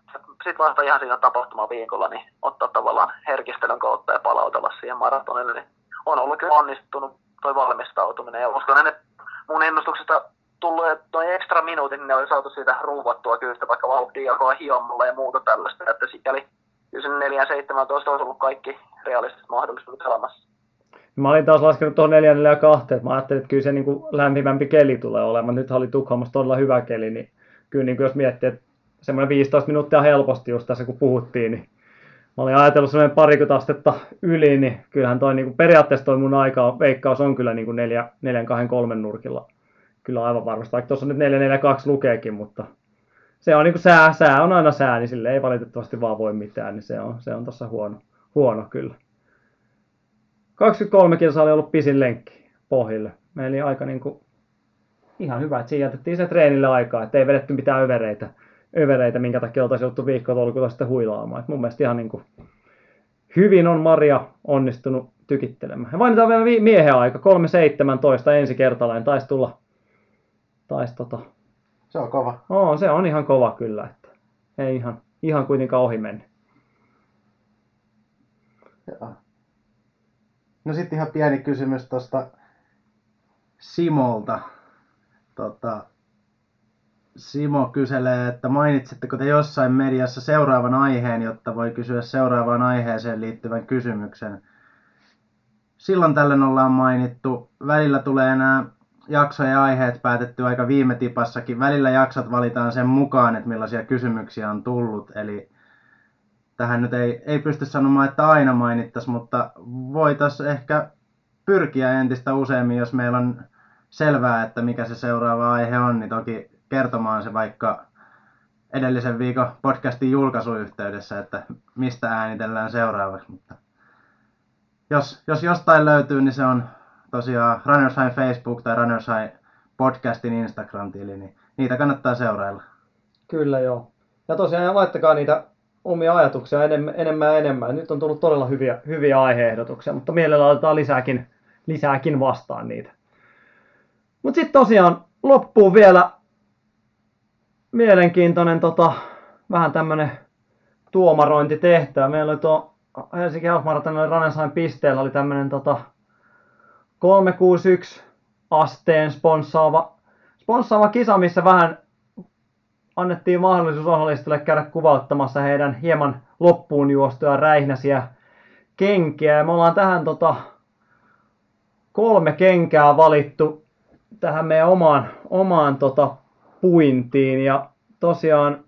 Sitten vasta ihan siinä tapahtumaviikolla niin ottaa tavallaan herkistelyn kautta ja palautella siihen maratonille. Niin on ollut kyllä onnistunut toi valmistautuminen ja uskon, että mun ennustuksesta tullut, että noin ekstra minuutin, niin ne oli saatu siitä ruuvattua kyllä vaikka vauhtia alkoi hiommalla ja muuta tällaista, että sikäli kyllä sen 4 17 olisi ollut kaikki realistiset mahdollisuudet elämässä. Mä olin taas laskenut tuohon 4 4 2, että mä ajattelin, että kyllä se niin kuin lämpimämpi keli tulee olemaan. Nyt oli Tukholmassa todella hyvä keli, niin kyllä niin kuin jos miettii, että semmoinen 15 minuuttia helposti just tässä kun puhuttiin, niin mä olin ajatellut semmoinen parikymmentä astetta yli, niin kyllähän toi niin kuin periaatteessa toi mun aika, veikkaus on kyllä niin kuin 4, 4 2 3 nurkilla kyllä aivan varmasti, vaikka tuossa nyt 442 lukeekin, mutta se on niin kuin sää, sää on aina sää, niin sille ei valitettavasti vaan voi mitään, niin se on, se on tuossa huono, huono kyllä. 23 kilsaa oli ollut pisin lenkki pohjille. Meillä oli aika niin kuin, ihan hyvä, että siinä jätettiin se treenille aikaa, että ei vedetty mitään övereitä, övereitä minkä takia oltaisiin joutu viikkotolkulla sitten huilaamaan. Et mun mielestä ihan niin kuin, hyvin on Maria onnistunut tykittelemään. Ja mainitaan vielä miehen aika, 3.17 ensi kertalainen, taisi tulla taisi tota... Se on kova. Oo, se on ihan kova kyllä, että ei ihan, ihan kuitenkaan ohi mennä. Joo. No sitten ihan pieni kysymys tuosta Simolta. Tota, Simo kyselee, että mainitsitteko te jossain mediassa seuraavan aiheen, jotta voi kysyä seuraavaan aiheeseen liittyvän kysymyksen. Silloin tällöin ollaan mainittu. Välillä tulee enää jaksojen aiheet päätetty aika viime tipassakin. Välillä jaksot valitaan sen mukaan, että millaisia kysymyksiä on tullut. Eli tähän nyt ei, ei pysty sanomaan, että aina mainittaisiin, mutta voitaisiin ehkä pyrkiä entistä useammin, jos meillä on selvää, että mikä se seuraava aihe on, niin toki kertomaan se vaikka edellisen viikon podcastin julkaisuyhteydessä, että mistä äänitellään seuraavaksi. Mutta jos, jos jostain löytyy, niin se on tosiaan Runners High Facebook tai Runners High podcastin Instagram-tili, niin niitä kannattaa seurailla. Kyllä joo. Ja tosiaan laittakaa niitä omia ajatuksia enemmän, enemmän ja enemmän. Nyt on tullut todella hyviä, hyviä aiheehdotuksia, mutta mielellä otetaan lisääkin, lisääkin vastaan niitä. Mutta sitten tosiaan loppuu vielä mielenkiintoinen tota, vähän tämmönen tuomarointitehtävä. Meillä oli tuo Helsinki Half Ranensain pisteellä oli tämmönen tota, 361 asteen sponssaava, sponssaava kisa, missä vähän annettiin mahdollisuus osallistujille käydä kuvauttamassa heidän hieman loppuun juostuja räihnäsiä kenkiä. Ja me ollaan tähän tota, kolme kenkää valittu tähän meidän omaan, omaan tota, puintiin. Ja tosiaan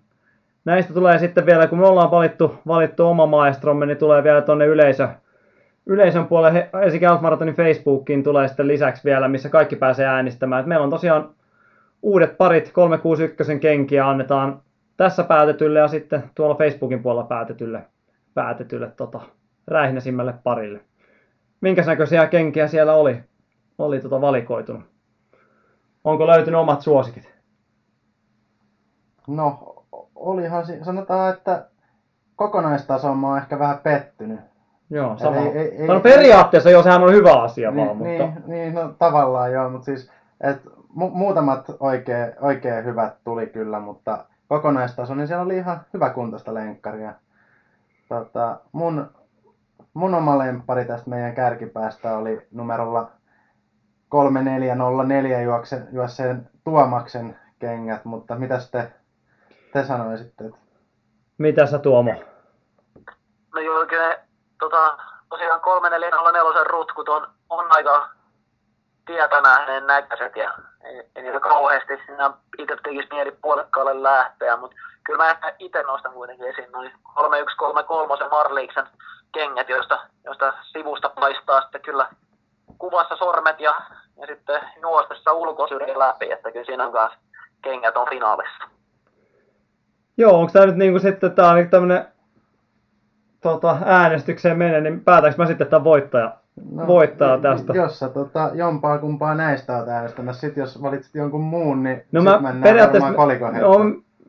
näistä tulee sitten vielä, kun me ollaan valittu, valittu oma maestromme, niin tulee vielä tuonne yleisö, yleisön puolelle Helsinki Facebookiin tulee sitten lisäksi vielä, missä kaikki pääsee äänestämään. Et meillä on tosiaan uudet parit 361 kenkiä annetaan tässä päätetylle ja sitten tuolla Facebookin puolella päätetylle, päätetylle tota, räihnäsimmälle parille. Minkäs näköisiä kenkiä siellä oli, oli tota valikoitunut? Onko löytynyt omat suosikit? No, olihan, sanotaan, että kokonaistasoon mä oon ehkä vähän pettynyt. Joo, sama. Ei, ei, ei, no periaatteessa jo sehän on hyvä asia niin, vaan, mutta... Niin, niin no, tavallaan joo, mutta siis et, mu- muutamat oikein, oikein hyvät tuli kyllä, mutta kokonaistaso, niin siellä oli ihan hyvä kuntoista lenkkaria. Tota, mun, mun oma lemppari tästä meidän kärkipäästä oli numerolla 3404 juoksen, juosseen Tuomaksen kengät, mutta mitä te, te sanoisitte? Mitä sä Tuomo? No joo, kyllä tota, tosiaan 3404 rutkut on, on aika tietä nähneen näköiset ja ei, niitä kauheasti siinä itse tekisi mieli puolekkaalle lähteä, mutta kyllä mä itse nostan kuitenkin esiin noin 3133 Marliiksen kengät, joista, joista sivusta paistaa sitten kyllä kuvassa sormet ja, ja sitten juostessa ulkosyrjä läpi, että kyllä siinä on kanssa kengät on finaalissa. Joo, onko tämä nyt niinku sitten tää on niinku tämmönen tota, äänestykseen menee, niin päätäks mä sitten tämän voittaja, no, voittaa tästä? Jos sä tota, jompaa kumpaa näistä oot äänestämässä, sit jos valitsit jonkun muun, niin no mä periaatteessa, no,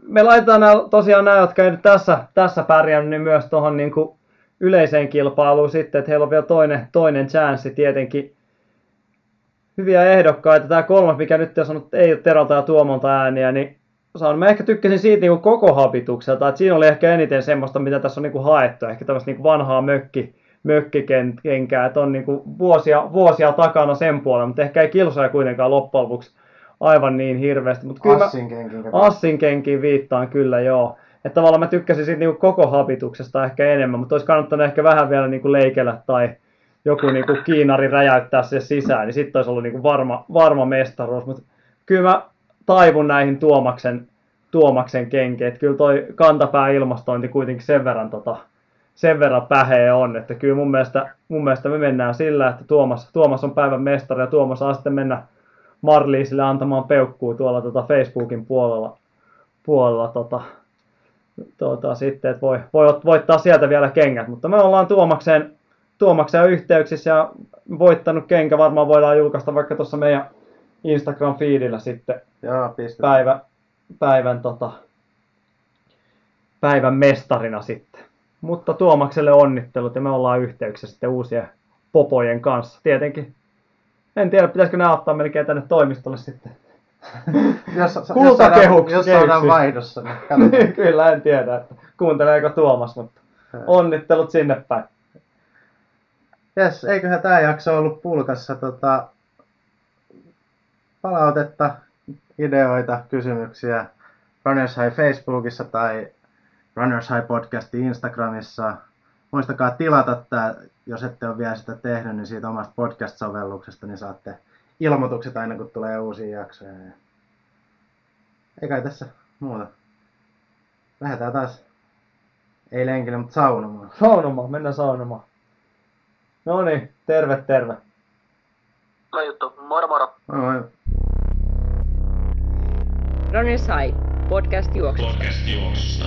me laitetaan nää, tosiaan nämä, jotka ei nyt tässä, tässä pärjännyt, niin myös tuohon niin yleiseen kilpailuun sitten, että heillä on vielä toinen, toinen chanssi tietenkin, hyviä ehdokkaita. Tämä kolmas, mikä nyt on sanonut, ei ole Teralta ja Tuomolta ääniä, niin sanon, mä ehkä tykkäsin siitä niin koko habitukselta, että siinä oli ehkä eniten semmoista, mitä tässä on niin kuin haettu, ehkä tämmöistä niin vanhaa mökki, mökkikenkää, että on niin kuin vuosia, vuosia takana sen puolella, mutta ehkä ei kilsoja kuitenkaan loppujen lopuksi aivan niin hirveästi. Mutta kyllä Assin kenkin. Assin kenkiin viittaan kyllä joo. Että tavallaan mä tykkäsin siitä niin koko habituksesta ehkä enemmän, mutta olisi kannattanut ehkä vähän vielä niin kuin leikellä tai joku niin kuin kiinari räjäyttää se sisään, niin sitten olisi ollut niin kuin varma, varma mestaruus. Mutta kyllä mä taivun näihin Tuomaksen, Tuomaksen kenkiin. Että kyllä toi kantapää ilmastointi kuitenkin sen verran, tota, sen verran päheä on. Että kyllä mun mielestä, mun mielestä me mennään sillä, että Tuomas, Tuomas on päivän mestari ja Tuomas saa sitten mennä Marliisille antamaan peukkuu tuolla tota Facebookin puolella, puolella tota, tota, sitten, että voi, voi voittaa sieltä vielä kengät. Mutta me ollaan Tuomakseen, Tuomakseen yhteyksissä ja voittanut kenkä varmaan voidaan julkaista vaikka tuossa meidän Instagram-feedillä sitten pistetään. päivä, päivän, tota, päivän mestarina sitten. Mutta Tuomakselle onnittelut ja me ollaan yhteyksissä sitten uusien popojen kanssa. Tietenkin, en tiedä pitäisikö nämä ottaa melkein tänne toimistolle sitten. Jos, Kultakehuksi jos saadaan vaihdossa, niin. Kyllä, en tiedä, että kuunteleeko Tuomas, mutta onnittelut sinne päin. Jes, eiköhän tämä jakso ollut pulkassa tota, palautetta, ideoita, kysymyksiä Runners High Facebookissa tai Runners High Podcasti Instagramissa. Muistakaa tilata tämä, jos ette ole vielä sitä tehnyt, niin siitä omasta podcast-sovelluksesta, niin saatte ilmoitukset aina kun tulee uusia jaksoja. Ja... Ei kai tässä muuta. Lähdetään taas, ei lenkille, mutta saunomaan. Saunomaan, mennään saunomaan. No niin, terve, terve. Hyvä juttu. Moro moro. Moi moi. Runners High, podcast juoksusta. Podcast juoksusta.